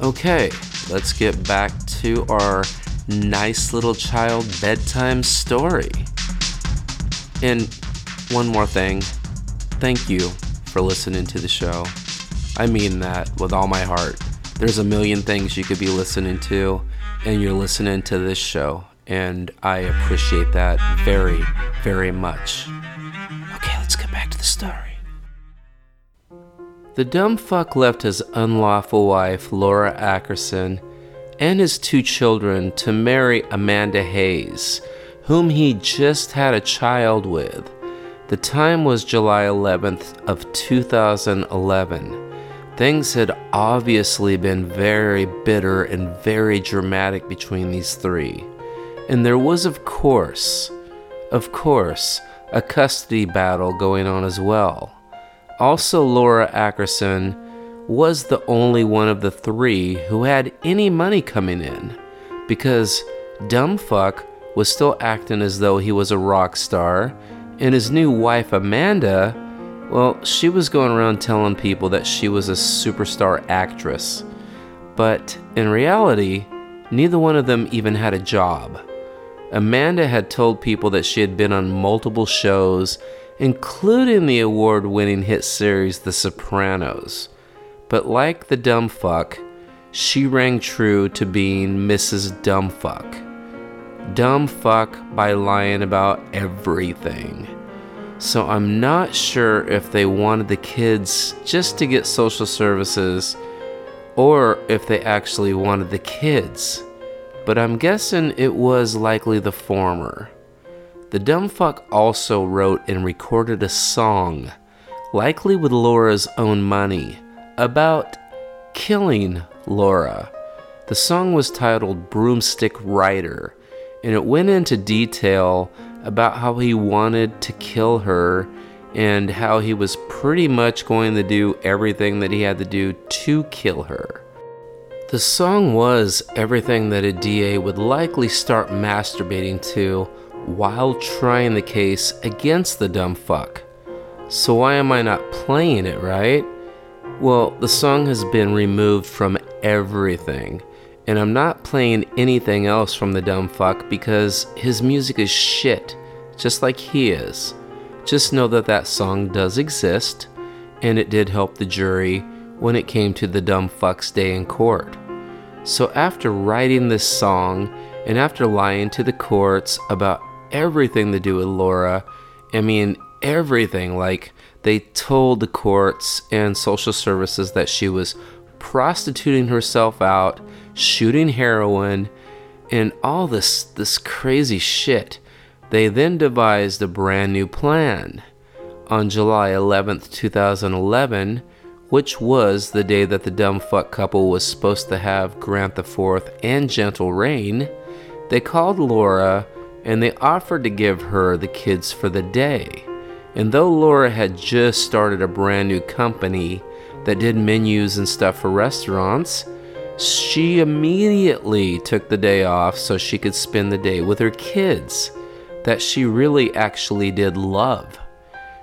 Okay, let's get back to our nice little child bedtime story. And one more thing thank you for listening to the show. I mean that with all my heart. There's a million things you could be listening to, and you're listening to this show, and I appreciate that very, very much. Okay, let's get back to the story. The dumb fuck left his unlawful wife, Laura Ackerson, and his two children to marry Amanda Hayes, whom he just had a child with. The time was July 11th of 2011. Things had obviously been very bitter and very dramatic between these three. And there was of course, of course, a custody battle going on as well. Also, Laura Ackerson was the only one of the three who had any money coming in because Dumbfuck was still acting as though he was a rock star, and his new wife Amanda, well, she was going around telling people that she was a superstar actress. But in reality, neither one of them even had a job. Amanda had told people that she had been on multiple shows, including the award winning hit series The Sopranos. But like the dumb fuck, she rang true to being Mrs. Dumbfuck. Dumb fuck by lying about everything. So I'm not sure if they wanted the kids just to get social services or if they actually wanted the kids. But I'm guessing it was likely the former. The dumb fuck also wrote and recorded a song, likely with Laura's own money, about killing Laura. The song was titled Broomstick Rider, and it went into detail about how he wanted to kill her and how he was pretty much going to do everything that he had to do to kill her. The song was everything that a DA would likely start masturbating to while trying the case against the dumb fuck. So, why am I not playing it, right? Well, the song has been removed from everything, and I'm not playing anything else from the dumb fuck because his music is shit, just like he is. Just know that that song does exist, and it did help the jury when it came to the dumb fuck's day in court. So, after writing this song and after lying to the courts about everything to do with Laura, I mean, everything, like they told the courts and social services that she was prostituting herself out, shooting heroin, and all this this crazy shit. They then devised a brand new plan. On July 11th, 2011, which was the day that the dumb fuck couple was supposed to have Grant the Fourth and Gentle Reign, they called Laura and they offered to give her the kids for the day. And though Laura had just started a brand new company that did menus and stuff for restaurants, she immediately took the day off so she could spend the day with her kids that she really actually did love.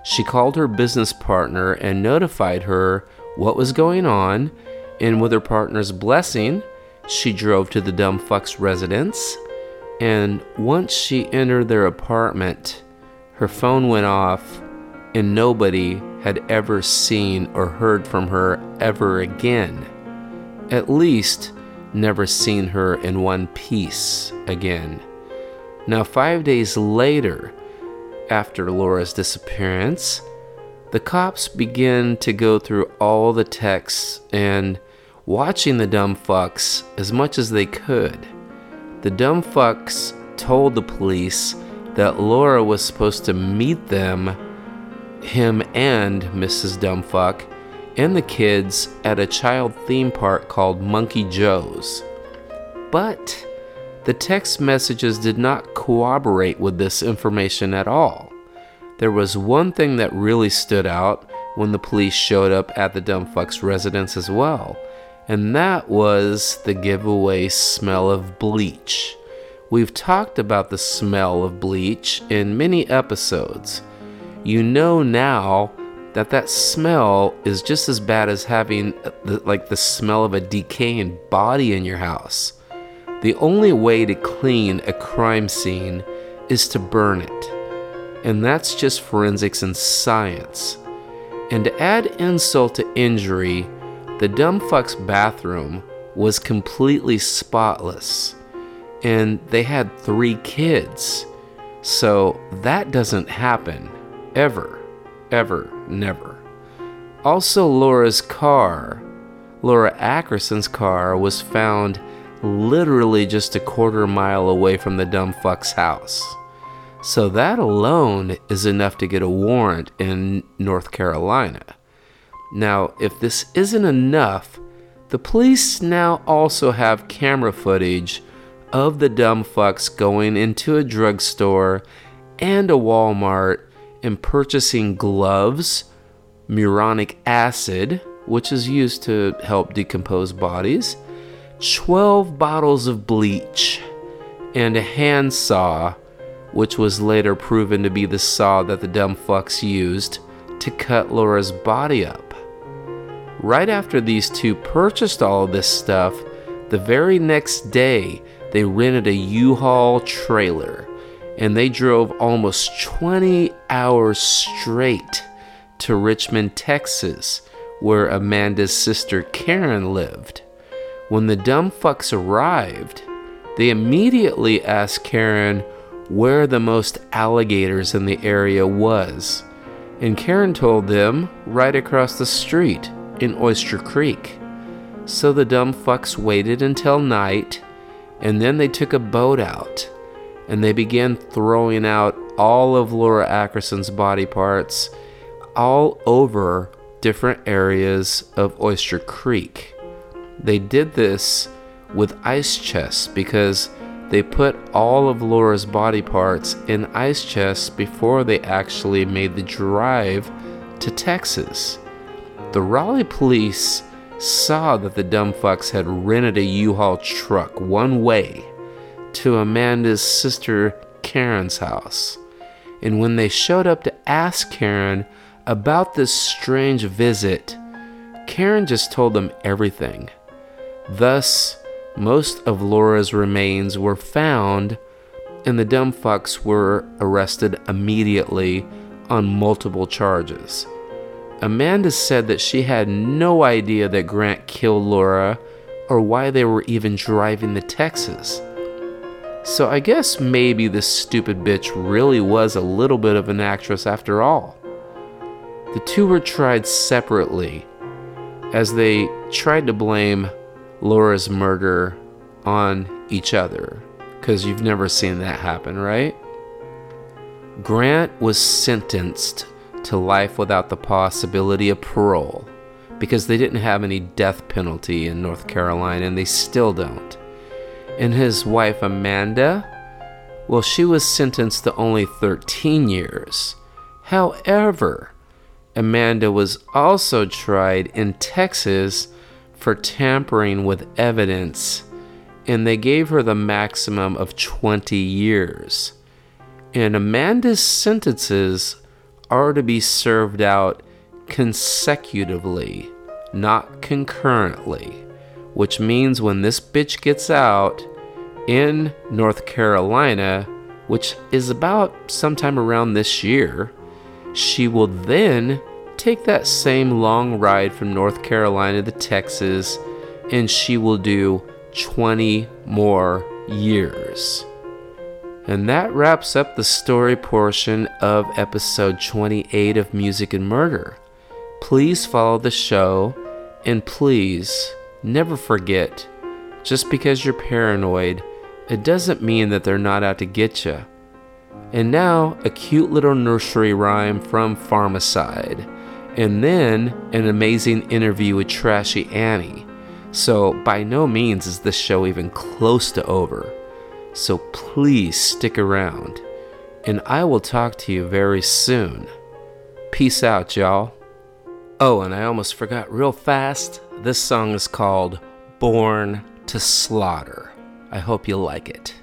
She called her business partner and notified her what was going on, and with her partner's blessing, she drove to the dumb fuck's residence. And once she entered their apartment, her phone went off, and nobody had ever seen or heard from her ever again. At least, never seen her in one piece again. Now, five days later, after Laura's disappearance, the cops begin to go through all the texts and watching the dumb fucks as much as they could. The dumb fucks told the police that Laura was supposed to meet them, him and Mrs. Dumbfuck, and the kids at a child theme park called Monkey Joe's. But the text messages did not corroborate with this information at all. There was one thing that really stood out when the police showed up at the Dumbfuck's residence as well, and that was the giveaway smell of bleach. We've talked about the smell of bleach in many episodes. You know now that that smell is just as bad as having the, like the smell of a decaying body in your house. The only way to clean a crime scene is to burn it. And that's just forensics and science. And to add insult to injury, the dumb fuck's bathroom was completely spotless. And they had three kids. So that doesn't happen. Ever. Ever. Never. Also, Laura's car, Laura Ackerson's car, was found literally just a quarter mile away from the dumb fuck's house. So that alone is enough to get a warrant in North Carolina. Now, if this isn't enough, the police now also have camera footage of the dumb fucks going into a drugstore and a Walmart and purchasing gloves, muriatic acid, which is used to help decompose bodies, 12 bottles of bleach, and a handsaw, which was later proven to be the saw that the dumb fucks used to cut Laura's body up. Right after these two purchased all of this stuff, the very next day they rented a U-Haul trailer and they drove almost 20 hours straight to Richmond, Texas, where Amanda's sister Karen lived. When the dumb fucks arrived, they immediately asked Karen where the most alligators in the area was. And Karen told them right across the street in Oyster Creek. So the dumb fucks waited until night, and then they took a boat out, and they began throwing out all of Laura Ackerson's body parts all over different areas of Oyster Creek. They did this with ice chests because they put all of Laura's body parts in ice chests before they actually made the drive to Texas. The Raleigh police saw that the dumb fucks had rented a U-Haul truck one way to Amanda's sister Karen's house. And when they showed up to ask Karen about this strange visit, Karen just told them everything. Thus, most of Laura's remains were found, and the dumb fucks were arrested immediately on multiple charges. Amanda said that she had no idea that Grant killed Laura or why they were even driving to Texas. So I guess maybe this stupid bitch really was a little bit of an actress after all. The two were tried separately as they tried to blame Laura's murder on each other. Because you've never seen that happen, right? Grant was sentenced to life without the possibility of parole because they didn't have any death penalty in North Carolina and they still don't. And his wife Amanda, well, she was sentenced to only 13 years. However, Amanda was also tried in Texas for tampering with evidence, and they gave her the maximum of 20 years. And Amanda's sentences are to be served out consecutively, not concurrently, which means when this bitch gets out in North Carolina, which is about sometime around this year, she will then take that same long ride from North Carolina to Texas and she will do 20 more years. And that wraps up the story portion of episode 28 of Music and Murder. Please follow the show and please never forget just because you're paranoid, it doesn't mean that they're not out to get you. And now, a cute little nursery rhyme from Pharmacide, and then an amazing interview with Trashy Annie. So, by no means is this show even close to over. So, please stick around, and I will talk to you very soon. Peace out, y'all. Oh, and I almost forgot real fast this song is called Born to Slaughter. I hope you like it.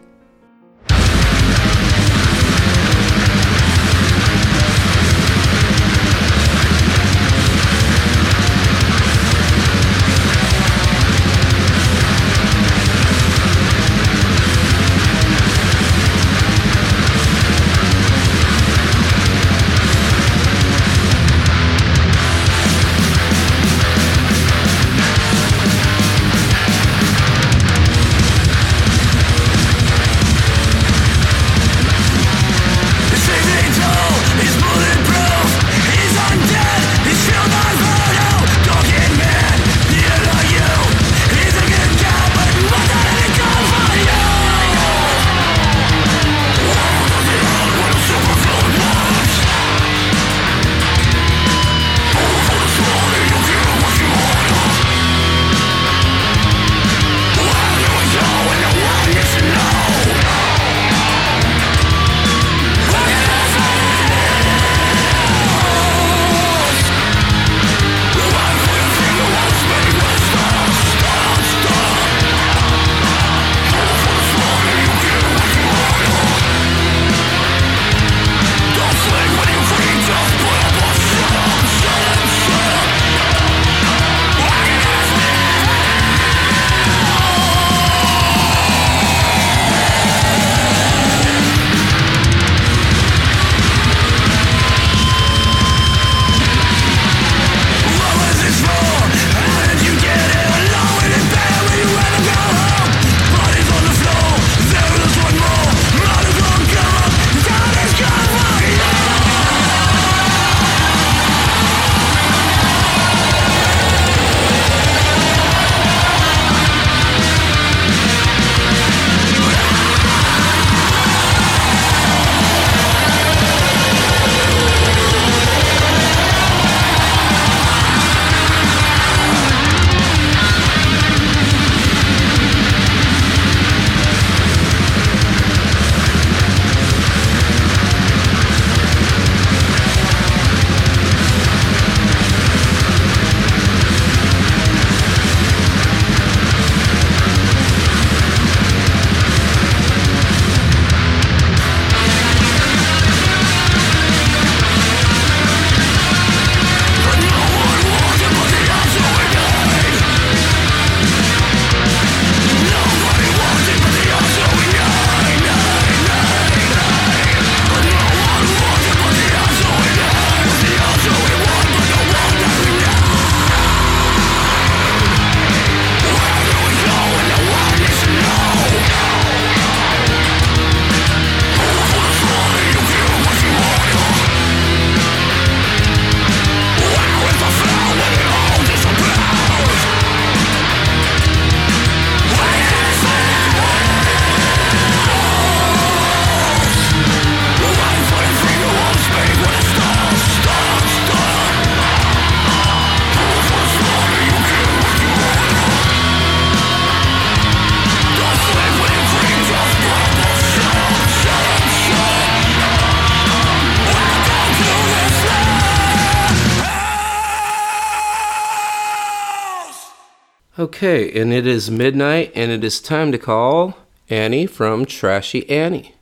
Okay, and it is midnight, and it is time to call Annie from Trashy Annie.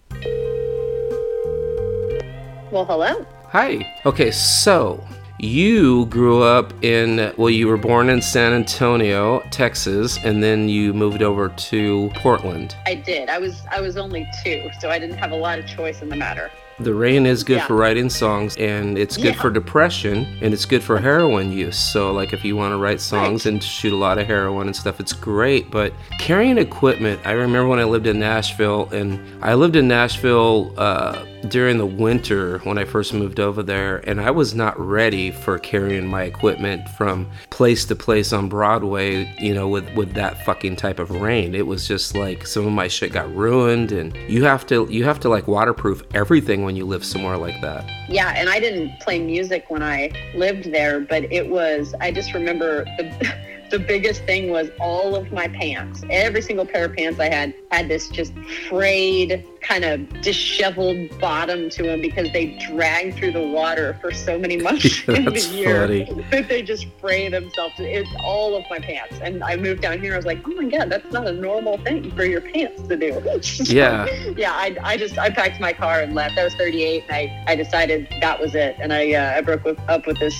Well, hello. Hi. Okay, so you grew up in, well, you were born in San Antonio, Texas, and then you moved over to Portland. I did. I was I was only two, so I didn't have a lot of choice in the matter. The rain is good Yeah. for writing songs, and it's good Yeah. for depression, and it's good for heroin use. So, like, if you want to write songs Right. and shoot a lot of heroin and stuff, it's great. But carrying equipment, I remember when I lived in Nashville, and I lived in Nashville uh, during the winter when I first moved over there, and I was not ready for carrying my equipment from place to place on Broadway, you know, with with that fucking type of rain. It was just like some of my shit got ruined, and you have to you have to like waterproof everything when you live somewhere like that. Yeah, and I didn't play music when I lived there, but it was I just remember the the biggest thing was all of my pants. Every single pair of pants I had had this just frayed, kind of disheveled bottom to them because they dragged through the water for so many months in the year funny. that they just fray themselves. It's all of my pants. And I moved down here. I was like, oh my god, that's not a normal thing for your pants to do. Yeah. yeah, I, I just I packed my car and left. I was 38, and I, I decided that was it. And I uh, I broke with, up with this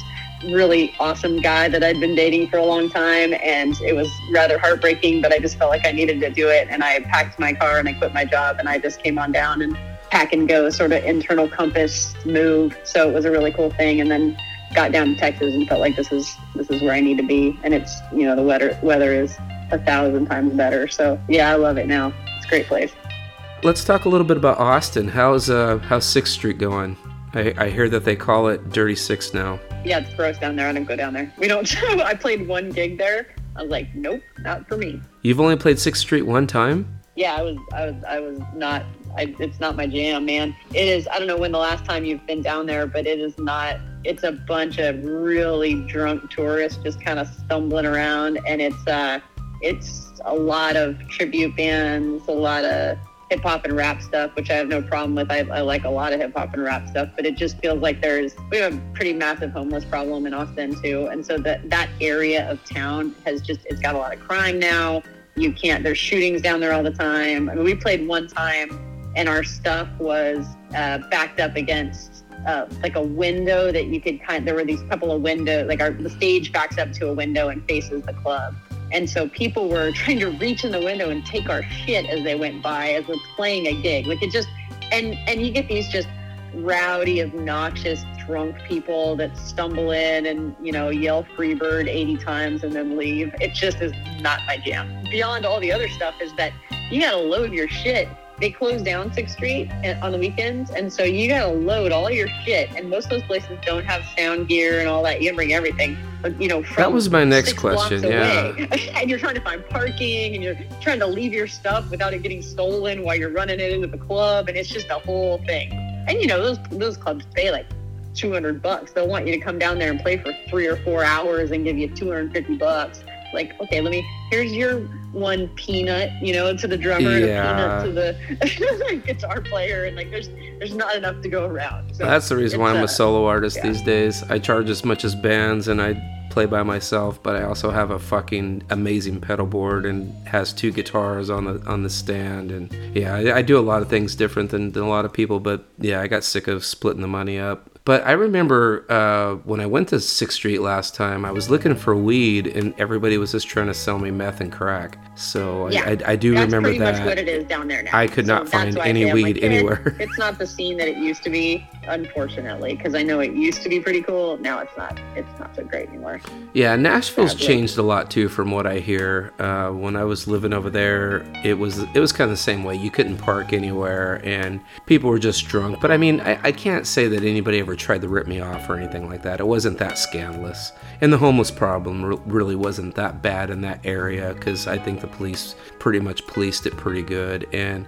really awesome guy that I'd been dating for a long time, and it was rather heartbreaking. But I just felt like I needed to do it, and I packed my car and I quit my job, and I just came on down and pack and go sort of internal compass move. So it was a really cool thing, and then got down to Texas and felt like this is this is where I need to be, and it's you know the weather weather is a thousand times better. So yeah, I love it now. It's a great place. Let's talk a little bit about Austin. How's uh how's Sixth Street going? I, I hear that they call it Dirty Six now. Yeah, it's gross down there. I don't go down there. We don't. I played one gig there. I was like, nope, not for me. You've only played Sixth Street one time. Yeah, I was. I was. I was not. I, it's not my jam, man. It is. I don't know when the last time you've been down there, but it is not. It's a bunch of really drunk tourists just kind of stumbling around, and it's uh, it's a lot of tribute bands, a lot of hip hop and rap stuff, which I have no problem with. I, I like a lot of hip hop and rap stuff, but it just feels like there's we have a pretty massive homeless problem in Austin too, and so that that area of town has just it's got a lot of crime now. You can't. There's shootings down there all the time. I mean, we played one time, and our stuff was uh, backed up against uh, like a window that you could kind. There were these couple of windows, like our the stage backs up to a window and faces the club. And so people were trying to reach in the window and take our shit as they went by as we're playing a gig. Like it just and and you get these just rowdy, obnoxious, drunk people that stumble in and, you know, yell Freebird 80 times and then leave. It just is not my jam. Beyond all the other stuff is that you gotta load your shit. They close down Sixth Street eh, on the weekends, and so you gotta load all your shit. And most of those places don't have sound gear and all that. You can bring everything, but you know, from That was my next question, Yeah, and you're trying to find parking, and you're trying to leave your stuff without it getting stolen while you're running it into the club, and it's just a whole thing. And you know, those those clubs pay like 200 bucks. They'll want you to come down there and play for three or four hours and give you 250 bucks. Like, okay, let me. Here's your one peanut, you know, to the drummer Yeah. and a peanut to the guitar player, and like, there's there's not enough to go around. So That's the reason why I'm uh, a solo artist yeah. these days. I charge as much as bands and I play by myself, but I also have a fucking amazing pedal board and has two guitars on the on the stand and yeah, I, I do a lot of things different than, than a lot of people, but yeah, I got sick of splitting the money up. But I remember uh, when I went to Sixth Street last time, I was looking for weed, and everybody was just trying to sell me meth and crack. So I, Yeah, I, I do remember pretty that. much what it is down there now. I could not that's find any weed like, eh, anywhere. It's not the scene that it used to be, unfortunately, because I know it used to be pretty cool. Now it's not. It's not so great anymore. Yeah, Nashville's Sadly. changed a lot too, from what I hear. Uh, when I was living over there, it was it was kind of the same way. You couldn't park anywhere, and people were just drunk. But I mean, I, I can't say that anybody ever tried to rip me off or anything like that. It wasn't that scandalous, and the homeless problem re- really wasn't that bad in that area because I think the police pretty much policed it pretty good. And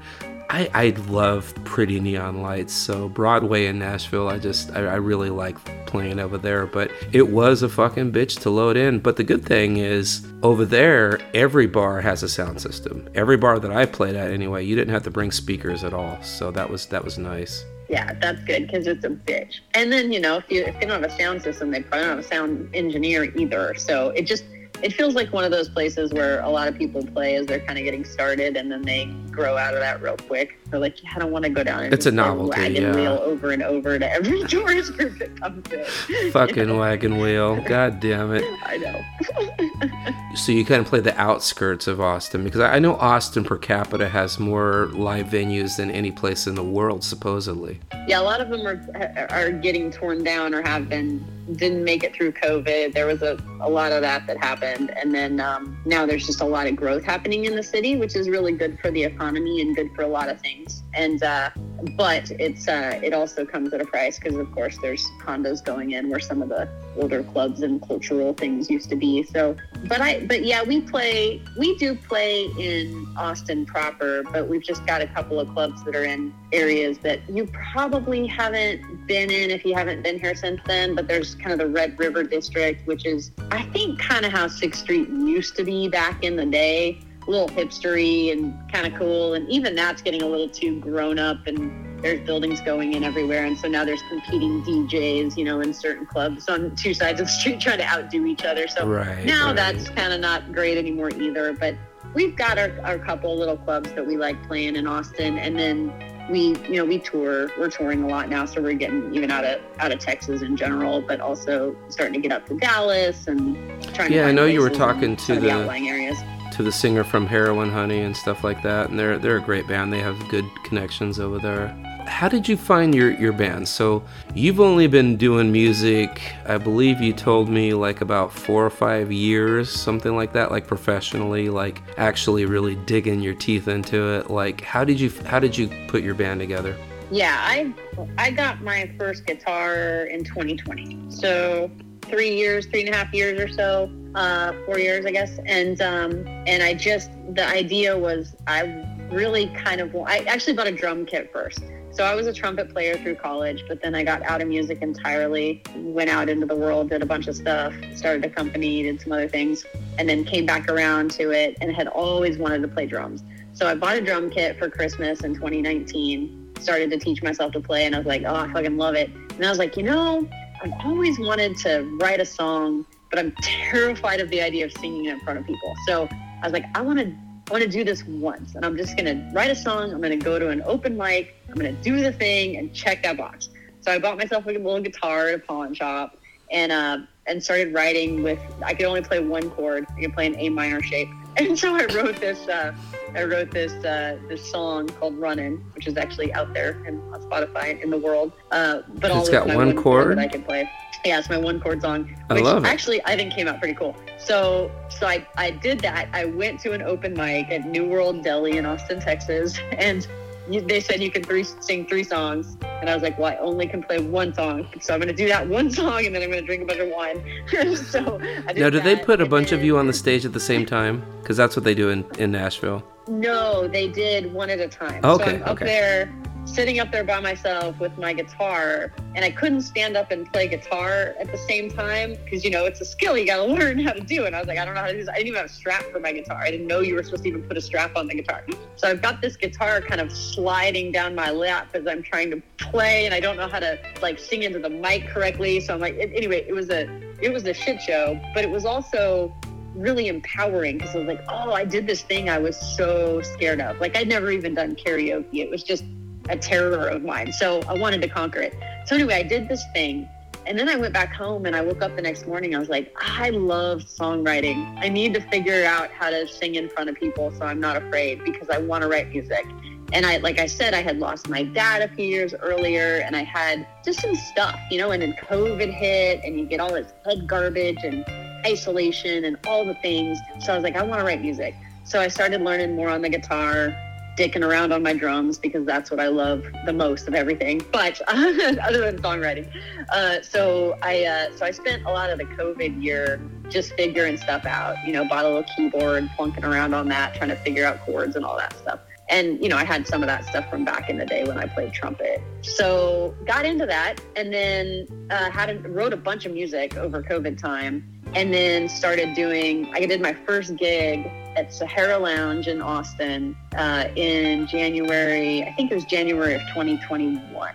I, I love pretty neon lights. So Broadway in Nashville, I just I, I really like playing over there. But it was a fucking bitch to load in. But the good thing is over there, every bar has a sound system. Every bar that I played at anyway, you didn't have to bring speakers at all. So that was that was nice. Yeah, that's good because it's a bitch. And then you know, if you if they don't have a sound system, they probably don't have a sound engineer either. So it just it feels like one of those places where a lot of people play as they're kind of getting started, and then they grow out of that real quick. They're like, I don't want to go down and It's a novelty, wagon yeah. wheel over and over to every tourist group that comes in. Fucking wagon wheel. God damn it. I know. So you kind of play the outskirts of Austin because I know Austin per capita has more live venues than any place in the world, supposedly. Yeah, a lot of them are are getting torn down or have been didn't make it through COVID. There was a, a lot of that that happened, and then um, now there's just a lot of growth happening in the city, which is really good for the economy and good for a lot of things. And uh, but it's uh, it also comes at a price because of course there's condos going in where some of the older clubs and cultural things used to be. So, but I but yeah, we play we do play in Austin proper, but we've just got a couple of clubs that are in areas that you probably haven't been in if you haven't been here since then. But there's kind of the Red River District, which is I think kind of how Sixth Street used to be back in the day. A little hipstery and kind of cool, and even that's getting a little too grown up and there's buildings going in everywhere and so now there's competing djs you know in certain clubs on two sides of the street trying to outdo each other so Right, now right. that's kind of not great anymore either but we've got our, our couple little clubs that we like playing in austin and then we you know we tour we're touring a lot now so we're getting even out of out of texas in general but also starting to get up to dallas and trying to Yeah, I know you were talking to some of the the- outlying areas To the singer from Heroin Honey and stuff like that, and they're they're a great band. They have good connections over there. How did you find your your band? So you've only been doing music, I believe you told me like about four or five years, something like that, like professionally, like actually really digging your teeth into it. Like how did you how did you put your band together? Yeah, I I got my first guitar in 2020. So three years, three and a half years or so, uh, four years, I guess. And um, and I just the idea was I really kind of I actually bought a drum kit first. So I was a trumpet player through college, but then I got out of music entirely, went out into the world, did a bunch of stuff, started a company, did some other things, and then came back around to it and had always wanted to play drums. So I bought a drum kit for Christmas in 2019, started to teach myself to play, and I was like, oh, I fucking love it. And I was like, you know, I've always wanted to write a song, but I'm terrified of the idea of singing it in front of people. So I was like, I want to I want to do this once, and I'm just gonna write a song. I'm gonna go to an open mic. I'm gonna do the thing and check that box. So I bought myself a little guitar at a pawn shop, and uh, and started writing with. I could only play one chord. I could play an A minor shape, and so I wrote this. Uh, I wrote this uh, this song called "Running," which is actually out there and on Spotify in the world. Uh, but It's all got one chord? that I can play. Yeah, it's my one chord song. I which it. Actually, I think came out pretty cool. So, so I, I did that. I went to an open mic at New World Deli in Austin, Texas, and you, they said you can three, sing three songs, and I was like, well, I only can play one song, so I'm gonna do that one song, and then I'm gonna drink a bunch of wine. so, I did Now, did they put a bunch of you on the stage at the same time? Because that's what they do in, in Nashville. No, they did one at a time. Okay, so I'm up okay. there, sitting up there by myself with my guitar, and I couldn't stand up and play guitar at the same time because you know it's a skill you got to learn how to do. And I was like, I don't know how to do this. I didn't even have a strap for my guitar. I didn't know you were supposed to even put a strap on the guitar. So I've got this guitar kind of sliding down my lap as I'm trying to play, and I don't know how to like sing into the mic correctly. So I'm like, anyway, it was a it was a shit show, but it was also really empowering because I was like, oh, I did this thing I was so scared of. Like I'd never even done karaoke. It was just a terror of mine. So I wanted to conquer it. So anyway, I did this thing. And then I went back home and I woke up the next morning. I was like, I love songwriting. I need to figure out how to sing in front of people so I'm not afraid because I want to write music. And I, like I said, I had lost my dad a few years earlier and I had just some stuff, you know, and then COVID hit and you get all this head garbage and isolation and all the things. So I was like, I want to write music. So I started learning more on the guitar, dicking around on my drums because that's what I love the most of everything. But other than songwriting, uh, so I uh, so I spent a lot of the COVID year just figuring stuff out. You know, bought a little keyboard, plunking around on that, trying to figure out chords and all that stuff. And you know, I had some of that stuff from back in the day when I played trumpet. So got into that, and then uh, had a, wrote a bunch of music over COVID time, and then started doing. I did my first gig at Sahara Lounge in Austin uh, in January. I think it was January of 2021.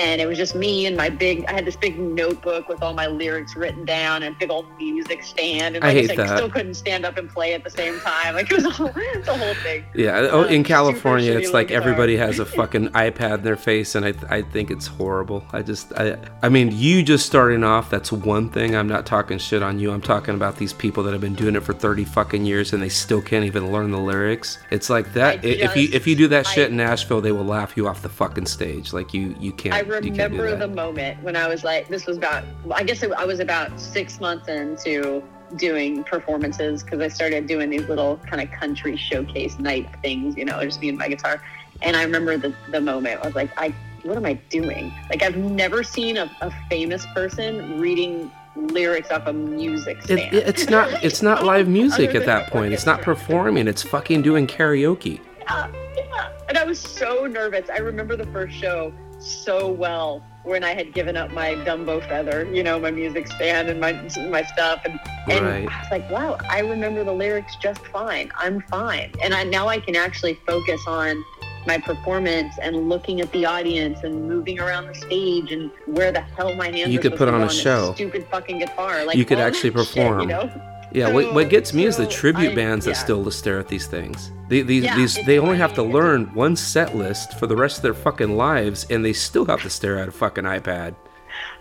And it was just me and my big. I had this big notebook with all my lyrics written down and big old music stand, and I hate I that. still couldn't stand up and play at the same time. Like it was a whole, whole thing. Yeah, oh, in California, it's like little everybody has a fucking iPad in their face, and I, I think it's horrible. I just, I, I mean, you just starting off, that's one thing. I'm not talking shit on you. I'm talking about these people that have been doing it for 30 fucking years and they still can't even learn the lyrics. It's like that. I if you if you do that shit I- in Nashville, they will laugh you off the fucking stage. Like you, you can't. I you can't do remember the moment when I was like, this was about, I guess I was about six months into doing performances because I started doing these little kind of country showcase night things, you know, just me and my guitar. And I remember the, the moment I was like, I, what am I doing? Like, I've never seen a, a famous person reading lyrics off a music stand. it- it's not it's not live music at that point. It's not performing. It's fucking doing karaoke. yeah, yeah. And I was so nervous. I remember the first show so well when I had given up my Dumbo feather, you know, my music stand and my my stuff, and and Right. I was like, wow, I remember the lyrics just fine. I'm fine, and I, now I can actually focus on my performance and looking at the audience and moving around the stage and where the hell my hands You could put on a show. Stupid fucking guitar. Like You could actually that shit, perform. you know? Yeah, what, what gets me is the tribute I- bands that yeah. still stare at these things. They, these, Yeah, these, they only have to learn one set list for the rest of their fucking lives, and they still have to stare at a fucking iPad.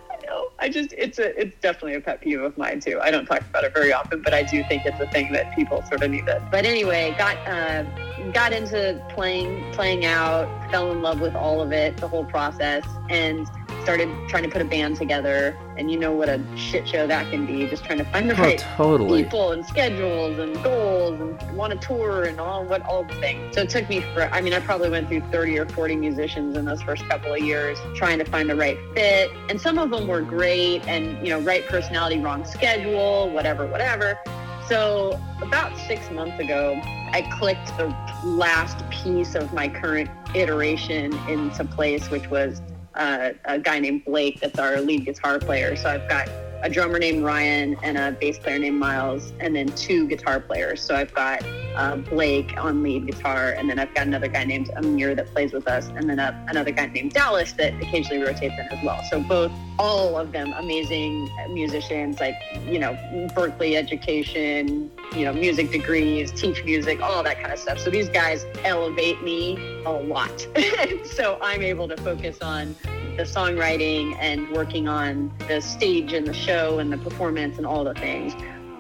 I know. I just it's a it's definitely a pet peeve of mine too. I don't talk about it very often, but I do think it's a thing that people sort of need to. But anyway, got uh, got into playing playing out, fell in love with all of it, the whole process, and started trying to put a band together. And you know what a shit show that can be, just trying to find the Oh, right totally. people and schedules and goals and want to tour and all what all the things. So it took me for I mean I probably went through 30 or 40 musicians in those first couple of years trying to find the right fit. And some of them were great and you know right personality, wrong schedule, whatever, whatever. So about six months ago, I clicked the last piece of my current iteration into place, which was uh, a guy named Blake that's our lead guitar player. So I've got a drummer named Ryan and a bass player named Miles, and then two guitar players. So I've got uh, Blake on lead guitar, and then I've got another guy named Amir that plays with us, and then another guy named Dallas that occasionally rotates in as well. So both, all of them, amazing musicians, like you know, Berkeley education, you know, music degrees, teach music, all that kind of stuff. So these guys elevate me a lot. so I'm able to focus on the songwriting and working on the stage and the show and the performance and all the things.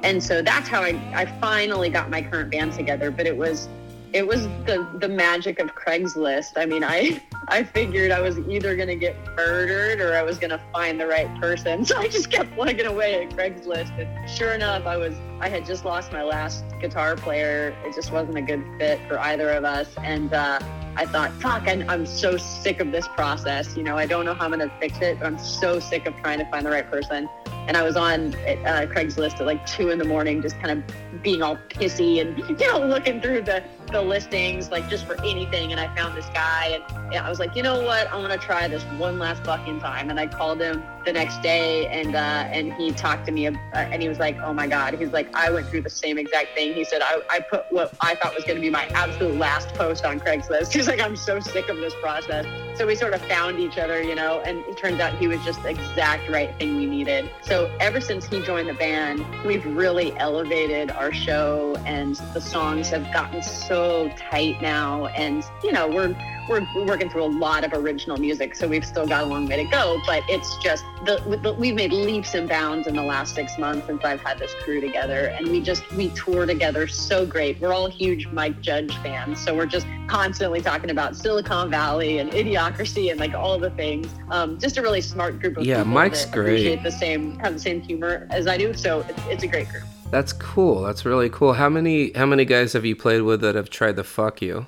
And so that's how I, I finally got my current band together. But it was it was the the magic of Craigslist. I mean, I I figured I was either gonna get murdered or I was gonna find the right person. So I just kept plugging away at Craigslist. And sure enough, I was I had just lost my last guitar player. It just wasn't a good fit for either of us. And uh, I thought, fuck, I'm, so sick of this process. You know, I don't know how I'm gonna fix it, but I'm so sick of trying to find the right person. And I was on uh, Craigslist at like two in the morning, just kind of being all pissy and you know looking through the the listings like just for anything. And I found this guy, and I was like, you know what, I'm gonna try this one last fucking time. And I called him the next day, and uh, and he talked to me, uh, and he was like, oh my god, he's like, I went through the same exact thing. He said, I, I put what I thought was gonna be my absolute last post on Craigslist. He's like, I'm so sick of this process. So we sort of found each other, you know, and it turns out he was just the exact right thing we needed. So ever since he joined the band, we've really elevated our show and the songs have gotten so tight now. And, you know, we're, we're working through a lot of original music, so we've still got a long way to go. But it's just the, the we've made leaps and bounds in the last six months since I've had this crew together, and we just we tour together so great. We're all huge Mike Judge fans, so we're just constantly talking about Silicon Valley and Idiocracy and like all the things. Um, just a really smart group of Yeah, people Mike's that great. appreciate the same have the same humor as I do. So it's, it's a great group. That's cool. That's really cool. How many how many guys have you played with that have tried to fuck you?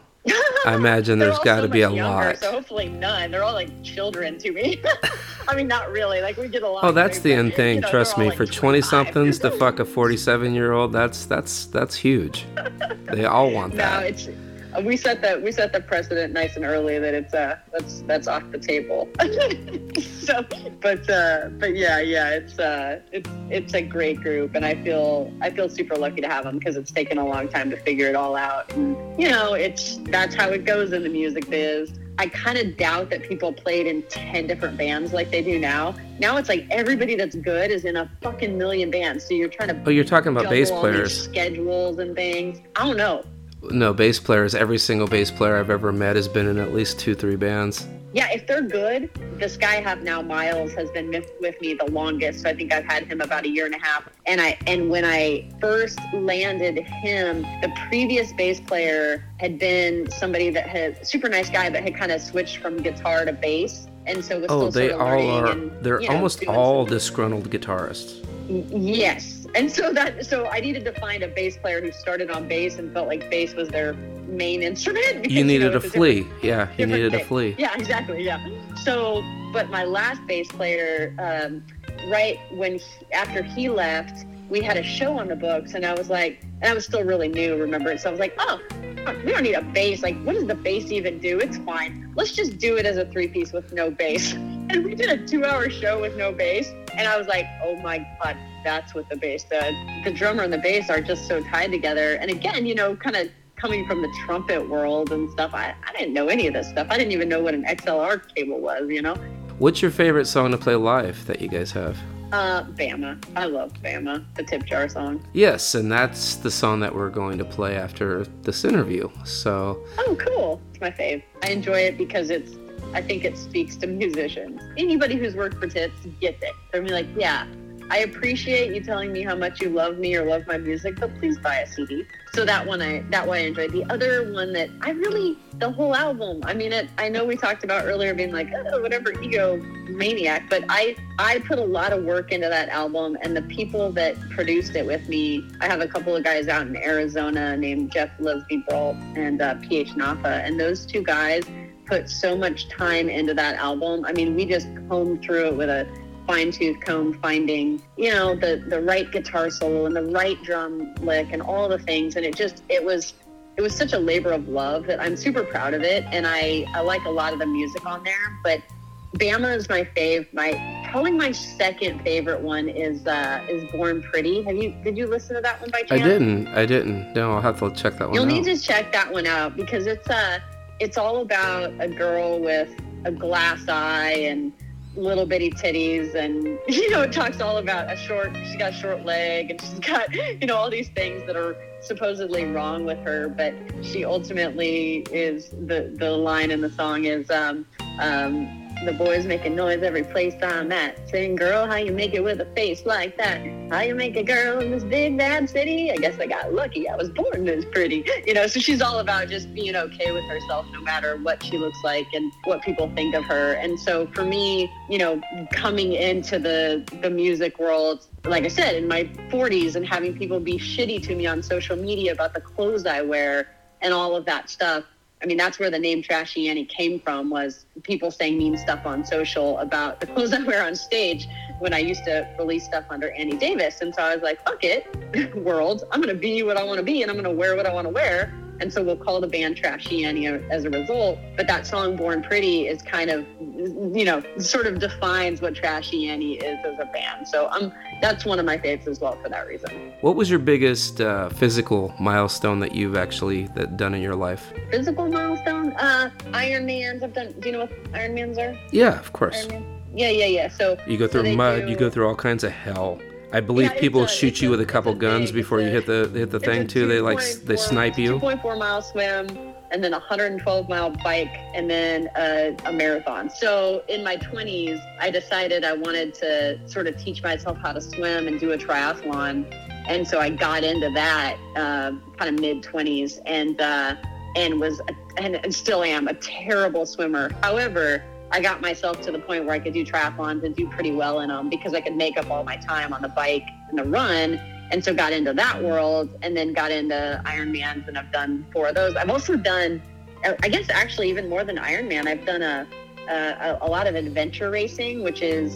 I imagine there's got to be a younger, lot. So hopefully none. They're all like children to me. I mean, not really. Like we get along. Oh, that's the end thing. you know, Trust me, all, for 20 somethings to fuck a 47 year old, that's that's that's huge. They all want No, that. it's uh, we set the we set the precedent nice and early that it's uh that's that's off the table. so, but uh, but yeah, yeah, it's uh it's it's a great group, and I feel I feel super lucky to have them because it's taken a long time to figure it all out. And you know, it's that's how it goes in the music biz. I kind of doubt that people played in 10 different bands like they do now. Now it's like everybody that's good is in a fucking million bands. So you're trying to Oh, you're talking about bass players. schedules and things. I don't know. No, bass players. Every single bass player I've ever met has been in at least two, three bands. Yeah, if they're good, this guy I have now, Miles, has been with, me the longest. So I think I've had him about a year and a half. And I and when I first landed him, the previous bass player had been somebody that had super nice guy, but had kind of switched from guitar to bass, and so was Oh, still they all are. and, They're you know, almost all disgruntled guitarists. Yes. And so that so I needed to find a bass player who started on bass and felt like bass was their main instrument. because, You needed know, a flea. Yeah, you needed a flea. Yeah, exactly. Yeah. So, but my last bass player, um, right when he, after he left, we had a show on the books, and I was like, and I was still really new, remember? So I was like, oh, we don't need a bass. Like, what does the bass even do? It's fine. Let's just do it as a three piece with no bass. And we did a two hour show with no bass, and I was like, oh my god, that's what the bass does. The drummer and the bass are just so tied together. And again, you know, kind of coming from the trumpet world and stuff, I, I didn't know any of this stuff. I didn't even know what an XLR cable was, you know? What's your favorite song to play live that you guys have? Uh, Bama. I love Bama, the tip jar song. Yes, and that's the song that we're going to play after this interview. So, Oh, cool. It's my fave. I enjoy it because it's, I think it speaks to musicians. Anybody who's worked for tits gets it. They're be like, yeah, I appreciate you telling me how much you love me or love my music, but please buy a CD. So that one I that one I enjoyed. The other one that I really the whole album. I mean, it. I know we talked about earlier being like, oh, whatever, ego maniac, but I I put a lot of work into that album, and the people that produced it with me. I have a couple of guys out in Arizona named Jeff Lesby Brault and uh, PH Napa, and those two guys put so much time into that album. I mean, we just combed through it with a fine tooth comb finding, you know, the, the right guitar solo and the right drum lick and all the things. And it just, it was, it was such a labor of love that I'm super proud of it. And I, I like a lot of the music on there, but Bama is my fave. My, probably my second favorite one is, uh, is Born Pretty. Have you, did you listen to that one by chance? I didn't. I didn't. No, I'll have to check that one You'll out. need to check that one out because it's uh it's all about a girl with a glass eye and little bitty titties and you know it talks all about a short she's got a short leg and she's got you know all these things that are supposedly wrong with her but she ultimately is the the line in the song is um um the boys making noise every place I'm at. Saying, girl, how you make it with a face like that? How you make a girl in this big bad city? I guess I got lucky. I was born this pretty. You know, so she's all about just being okay with herself no matter what she looks like and what people think of her. And so for me, you know, coming into the the music world, like I said, in my 40s and having people be shitty to me on social media about the clothes I wear and all of that stuff. I mean, that's where the name Trashy Annie came from was people saying mean stuff on social about the clothes I wear on stage when I used to release stuff under Annie Davis. And so I was like, fuck it, world. I'm going to be what I want to be and I'm going to wear what I want to wear. And so we'll call the band Trashy Annie as a result. But that song, Born Pretty, is kind of, you know, sort of defines what Trashy Annie is as a band. So um, that's one of my favorites as well for that reason. What was your biggest uh, physical milestone that you've actually that done in your life? Physical milestone? Uh, Ironmans. I've done, do you know what Ironmans are? Yeah, of course. Yeah, yeah, yeah. So You go through they mud. do- You go through all kinds of hell. I believe Yeah, people a- shoot you a- with a couple a guns before you hit the hit the thing too. They like they snipe you. 2.4 mile swim, and then a 112 mile bike, and then a, a marathon. So in my 20s, I decided I wanted to sort of teach myself how to swim and do a triathlon, and so I got into that uh, kind of mid 20s, and uh, and was a, and, and still am a terrible swimmer. However. I got myself to the point where I could do triathlons and do pretty well in them because I could make up all my time on the bike and the run and so got into that world and then got into Ironmans and I've done four of those. I've also done, I guess actually even more than Ironman, I've done a, a, a lot of adventure racing, which is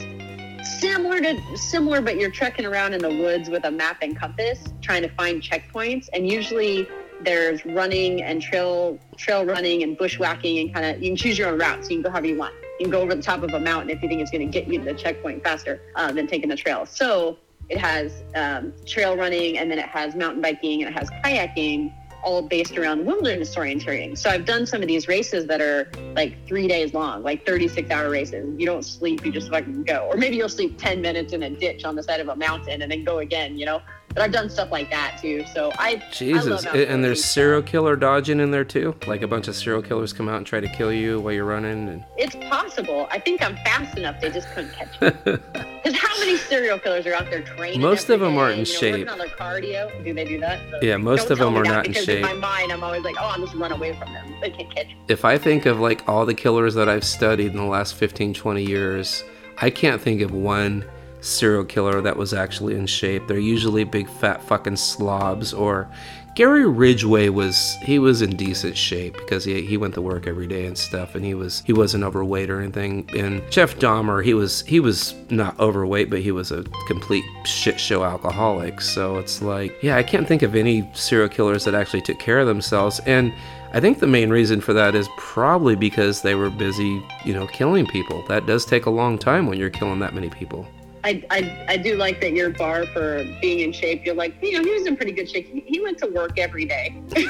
similar to similar, but you're trekking around in the woods with a map and compass trying to find checkpoints. And usually there's running and trail trail running and bushwhacking and kind of you can choose your own route so you can go however you want. You can go over the top of a mountain if you think it's going to get you to the checkpoint faster uh, than taking the trail. So it has um, trail running and then it has mountain biking and it has kayaking all based around wilderness orienteering. So I've done some of these races that are like three days long, like 36 hour races. You don't sleep, you just fucking go. Or maybe you'll sleep 10 minutes in a ditch on the side of a mountain and then go again, you know? But I've done stuff like that too. So I, I Jesus, love A- and there's serial killer dodging in there too. Like a bunch of serial killers come out and try to kill you while you're running. And It's possible. I think I'm fast enough. They just couldn't catch me. Because how many serial killers are out there training? Most of 'em day, aren't in you know, shape. On their cardio. Do they do that? Yeah, most of them are not in shape. in my mind, I'm always like, oh, I'll just run away from them. They can't catch me. if I think of like all the killers that I've studied in the last 15, 20 years, I can't think of one serial killer that was actually in shape. They're usually big fat fucking slobs or Gary Ridgway was he was in decent shape because he, he went to work every day and stuff and he was he wasn't overweight or anything. And Jeff Dahmer, he was he was not overweight, but he was a complete shit show alcoholic. So it's like, yeah, I can't think of any serial killers that actually took care of themselves. And I think the main reason for that is probably because they were busy, you know, killing people. That does take a long time when you're killing that many people. I, I, I do like that your bar for being in shape. You're like, you know, he was in pretty good shape. He, he went to work every day.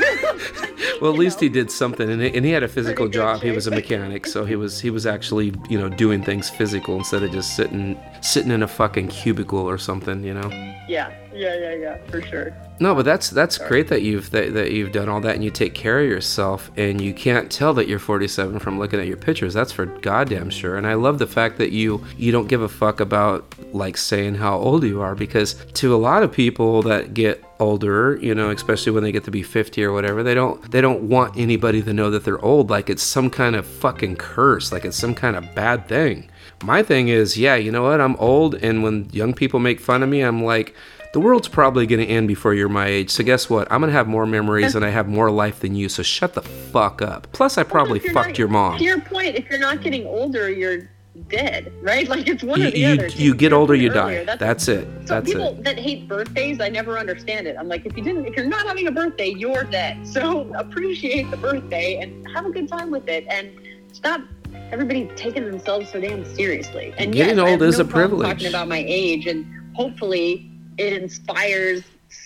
Well, at least he did something, and he, and he had a physical job. He was a mechanic, so he was he was actually you know doing things physical instead of just sitting sitting in a fucking cubicle or something, you know. yeah, yeah, yeah, yeah, for sure. No, but that's that's great that you've that, that you've done all that and you take care of yourself and you can't tell that you're 47 from looking at your pictures. That's for goddamn sure. And I love the fact that you you don't give a fuck about like saying how old you are because to a lot of people that get older, you know, especially when they get to be 50 or whatever, they don't they don't want anybody to know that they're old like it's some kind of fucking curse, like it's some kind of bad thing. My thing is, yeah, you know what? I'm old and when young people make fun of me, I'm like the world's probably going to end before you're my age. So guess what? I'm going to have more memories and I have more life than you. So shut the fuck up. Plus, I probably you're fucked not- your mom. To your point, if you're not getting older, you're dead, right? Like it's one You, or the you, other. you get older, you Earlier, die. that's- it. That's it. So That's people it. that hate birthdays, I never understand it. I'm like, if you didn't, if you're not having a birthday, you're dead. So appreciate the birthday and have a good time with it, and stop everybody taking themselves so damn seriously. And Getting yes, old is no a privilege. Talking about my age, and hopefully it inspires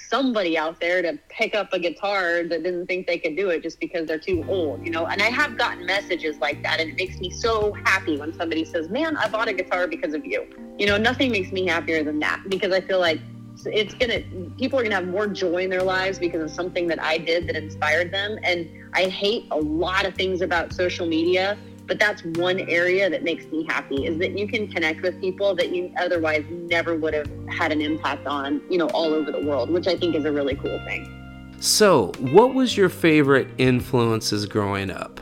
somebody out there to pick up a guitar that didn't think they could do it just because they're too old, you know. And I have gotten messages like that, and it makes me so happy when somebody says, "Man, I bought a guitar because of you." You know, nothing makes me happier than that because I feel like it's gonna people are gonna have more joy in their lives because of something that I did that inspired them. And I hate a lot of things about social media, but that's one area that makes me happy is that you can connect with people that you otherwise never would have had an impact on, you know, all over the world, which I think is a really cool thing. So, what was your favorite influences growing up?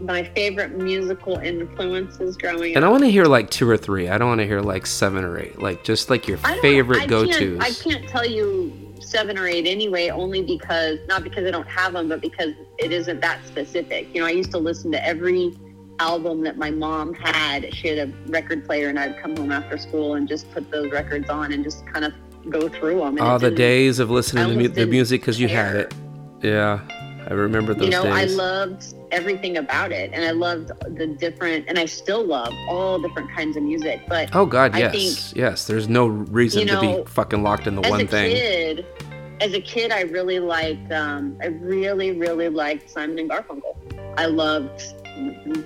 My favorite musical influences growing up. And I want to hear like two or three. I don't want to hear like seven or eight. Like just like your I don't- I favorite go can't- I can't tell you seven or eight anyway, only because not because I don't have them, but because it isn't that specific. You know, I used to listen to every album that my mom had. She had a record player, and I'd come home after school and just put those records on and just kind of go through them. And All the days of listening to mu- the music because you had it. Yeah, I remember those you know, I loved everything about it, and I loved the different, and I still love all different kinds of music. But oh God, I yes, think yes. There's no reason you to be fucking locked into as one a thing. kid, as a kid, I really liked, um, I really, really liked Simon and Garfunkel. I loved,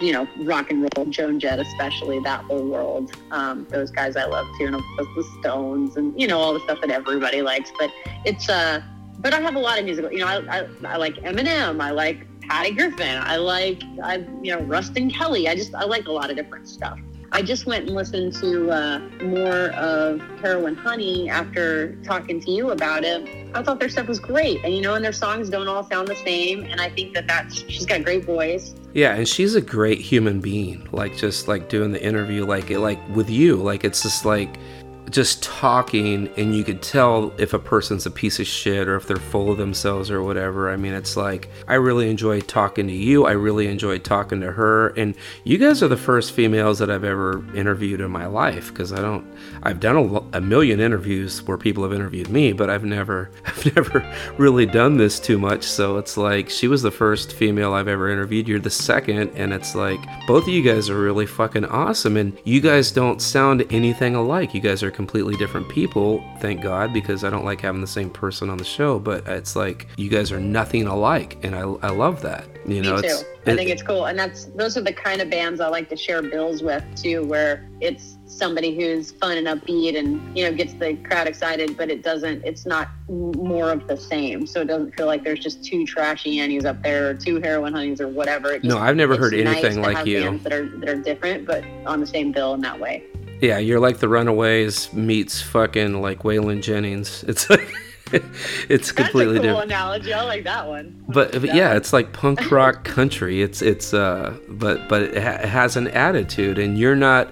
you know, rock and roll, Joan Jett, especially that whole world. Um, those guys I love too, and of course the Stones, and you know all the stuff that everybody likes. But it's, uh, but I have a lot of musical. You know, I, I, I like Eminem. I like Patty Griffin. I like, I, you know, Ruston Kelly. I just, I like a lot of different stuff. I just went and listened to uh, more of Heroin Honey after talking to you about it. I thought their stuff was great, and you know, and their songs don't all sound the same. And I think that that's she's got a great voice. Yeah, and she's a great human being. Like just like doing the interview, like it, like with you, like it's just like just talking, and you could tell if a person's a piece of shit or if they're full of themselves or whatever. I mean, it's like I really enjoyed talking to you. I really enjoyed talking to her, and you guys are the first females that I've ever interviewed in my life because I don't. I've done a, a million interviews where people have interviewed me, but I've never, I've never really done this too much. So it's like she was the first female I've ever interviewed. You're the second, and it's like both of you guys are really fucking awesome, and you guys don't sound anything alike. You guys are completely different people, thank God, because I don't like having the same person on the show. But it's like you guys are nothing alike, and I, I love that. You know, Me too. it's I think it's cool, and that's those are the kind of bands I like to share bills with too, where it's somebody who's fun and upbeat, and you know gets the crowd excited, but it doesn't. It's not more of the same, so it doesn't feel like there's just two trashy Annies up there, or two heroin honeys, or whatever. It No, I've never heard anything to like you. bands that are that are different, but on the same bill in that way. Yeah, you're like the Runaways meets fucking like Waylon Jennings. It's like it's completely That's a cool different. analogy. I like that one. But but yeah, it's like punk rock country. It's it's uh, but but it, ha- it has an attitude, and you're not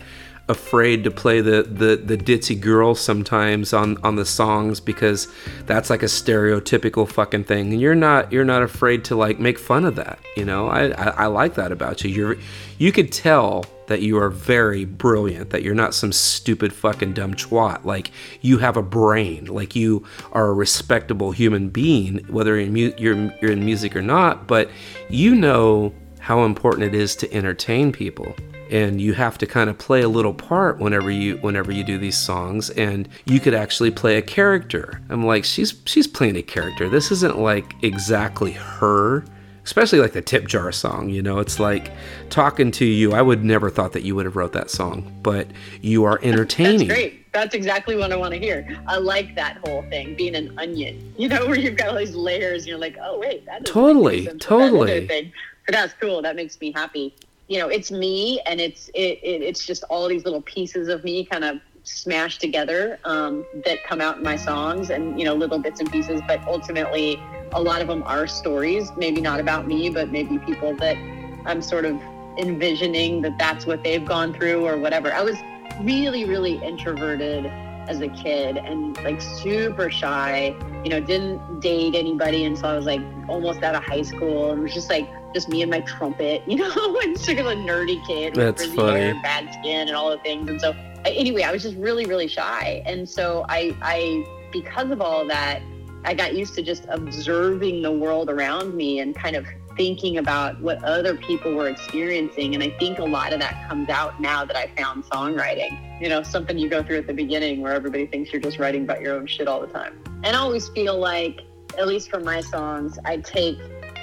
afraid to play the the the ditzy girl sometimes on on the songs because that's like a stereotypical fucking thing, and you're not you're not afraid to like make fun of that. You know, I I, I like that about you. You're you could tell that you are very brilliant, that you're not some stupid fucking dumb twat. Like you have a brain, like you are a respectable human being, whether you're in, mu- you're, you're in music or not. But you know how important it is to entertain people, and you have to kind of play a little part whenever you whenever you do these songs. And you could actually play a character. I'm like, she's she's playing a character. This isn't like exactly her especially like the tip jar song you know it's like talking to you i would never thought that you would have wrote that song but you are entertaining That's great. That's exactly what I want to hear. I like that whole thing, being an onion. You know, where you've got all these layers, and you're like, oh wait, that is Totally, making sense with that totally. thing. But that's cool. That makes me happy. You know, it's me, and it's it, it it's just all these little pieces of me kind of smashed together um, that come out in my songs, and you know, little bits and pieces. But ultimately, a lot of them are stories. Maybe not about me, but maybe people that I'm sort of envisioning that that's what they've gone through or whatever. I was really, really introverted as a kid and like super shy. You know, didn't date anybody until I was like almost out of high school, and it was just like just me and my trumpet. You know, and sort of a nerdy kid with That's funny. hair, bad skin, and all the things. And so, anyway, I was just really, really shy, and so I, I because of all that, I got used to just observing the world around me and kind of thinking about what other people were experiencing. And I think a lot of that comes out now that I found songwriting. You know, something you go through at the beginning where everybody thinks you're just writing about your own shit all the time. And I always feel like, at least for my songs, I take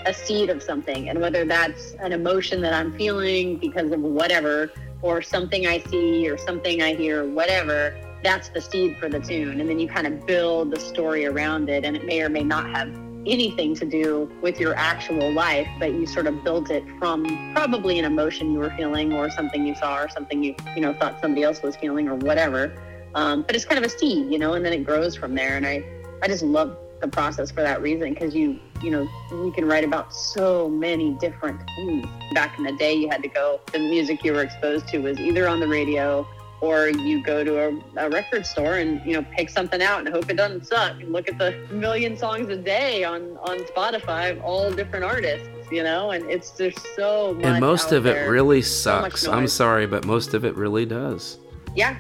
a seed of something. And whether that's an emotion that I'm feeling because of whatever, or something I see, or something I hear, whatever, that's the seed for the tune. And then you kind of build the story around it. And it may or may not have anything to do with your actual life, but you sort of built it from probably an emotion you were feeling or something you saw or something you, you know, thought somebody else was feeling or whatever. Um, but it's kind of a seed, you know, and then it grows from there. And I, I just love the process for that reason because you, you know, you can write about so many different things. Back in the day, you had to go, the music you were exposed to was either on the radio or you go to a, a record store and you know pick something out and hope it doesn't suck and look at the million songs a day on on spotify of all different artists you know? And it's there's so much and most of it there. really So sucks. I'm sorry but most of it really does. Yeah.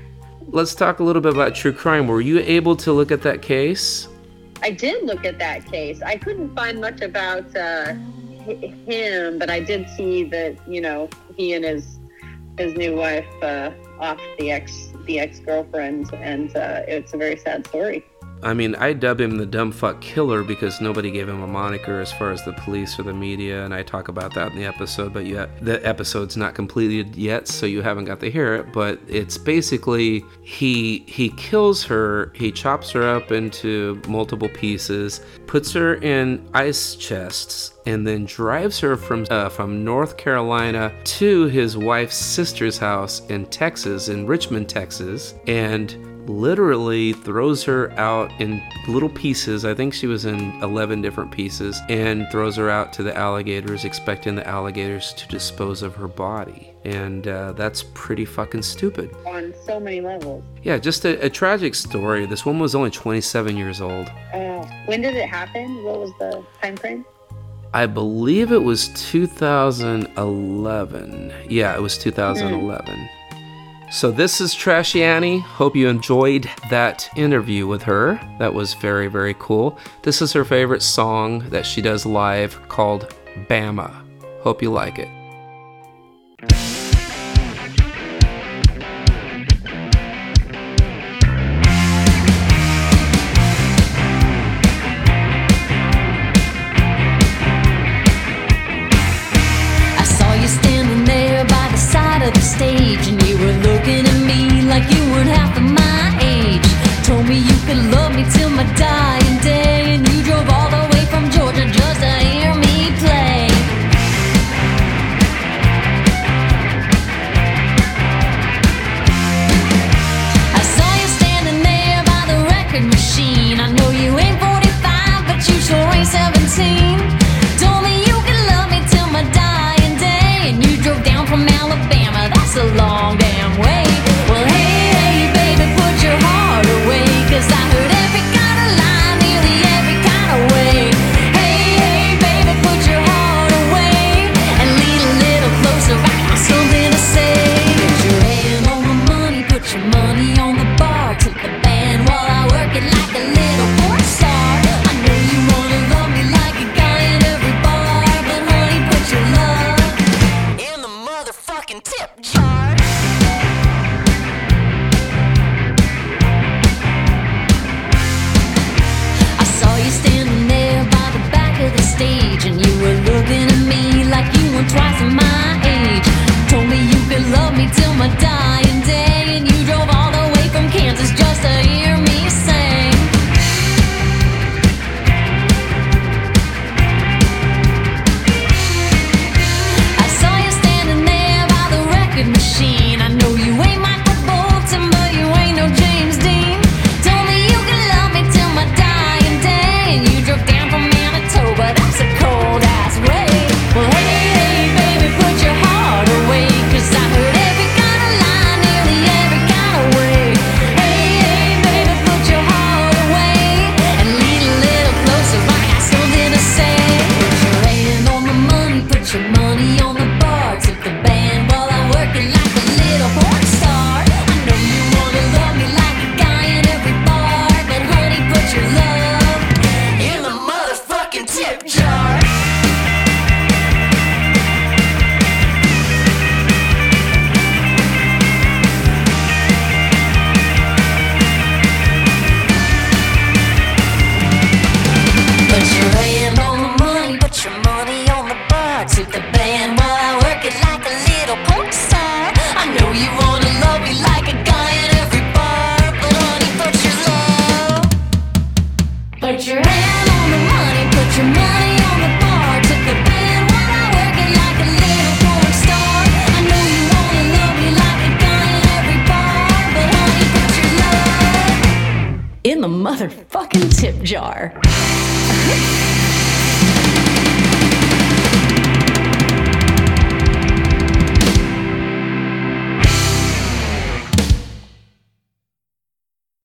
Let's talk a little bit about true crime. Were you able to look at that case i did look at that case. I couldn't find much about uh him but i did see that you know he and his his new wife uh off the ex the ex-girlfriend and uh it's a very sad story I mean, I dub him the dumb fuck killer because nobody gave him a moniker as far as the police or the media, and I talk about that in the episode. But you the episode's not completed yet, so you haven't got to hear it. But it's basically he he kills her, he chops her up into multiple pieces, puts her in ice chests, and then drives her from uh, from North Carolina to his wife's sister's house in Texas, in Richmond, Texas, and literally throws her out in little pieces. I think she was in 11 different pieces and throws her out to the alligators, expecting the alligators to dispose of her body. And uh, that's pretty fucking stupid. on so many levels Yeah, just a, a tragic story. This woman was only 27 years old. uh, when did it happen what was the time frame I believe it was 2011. Yeah, it was 2011. So, this is Trashy Annie. Hope you enjoyed that interview with her. That was very, very cool. This is her favorite song that she does live called Bama. Hope you like it. stage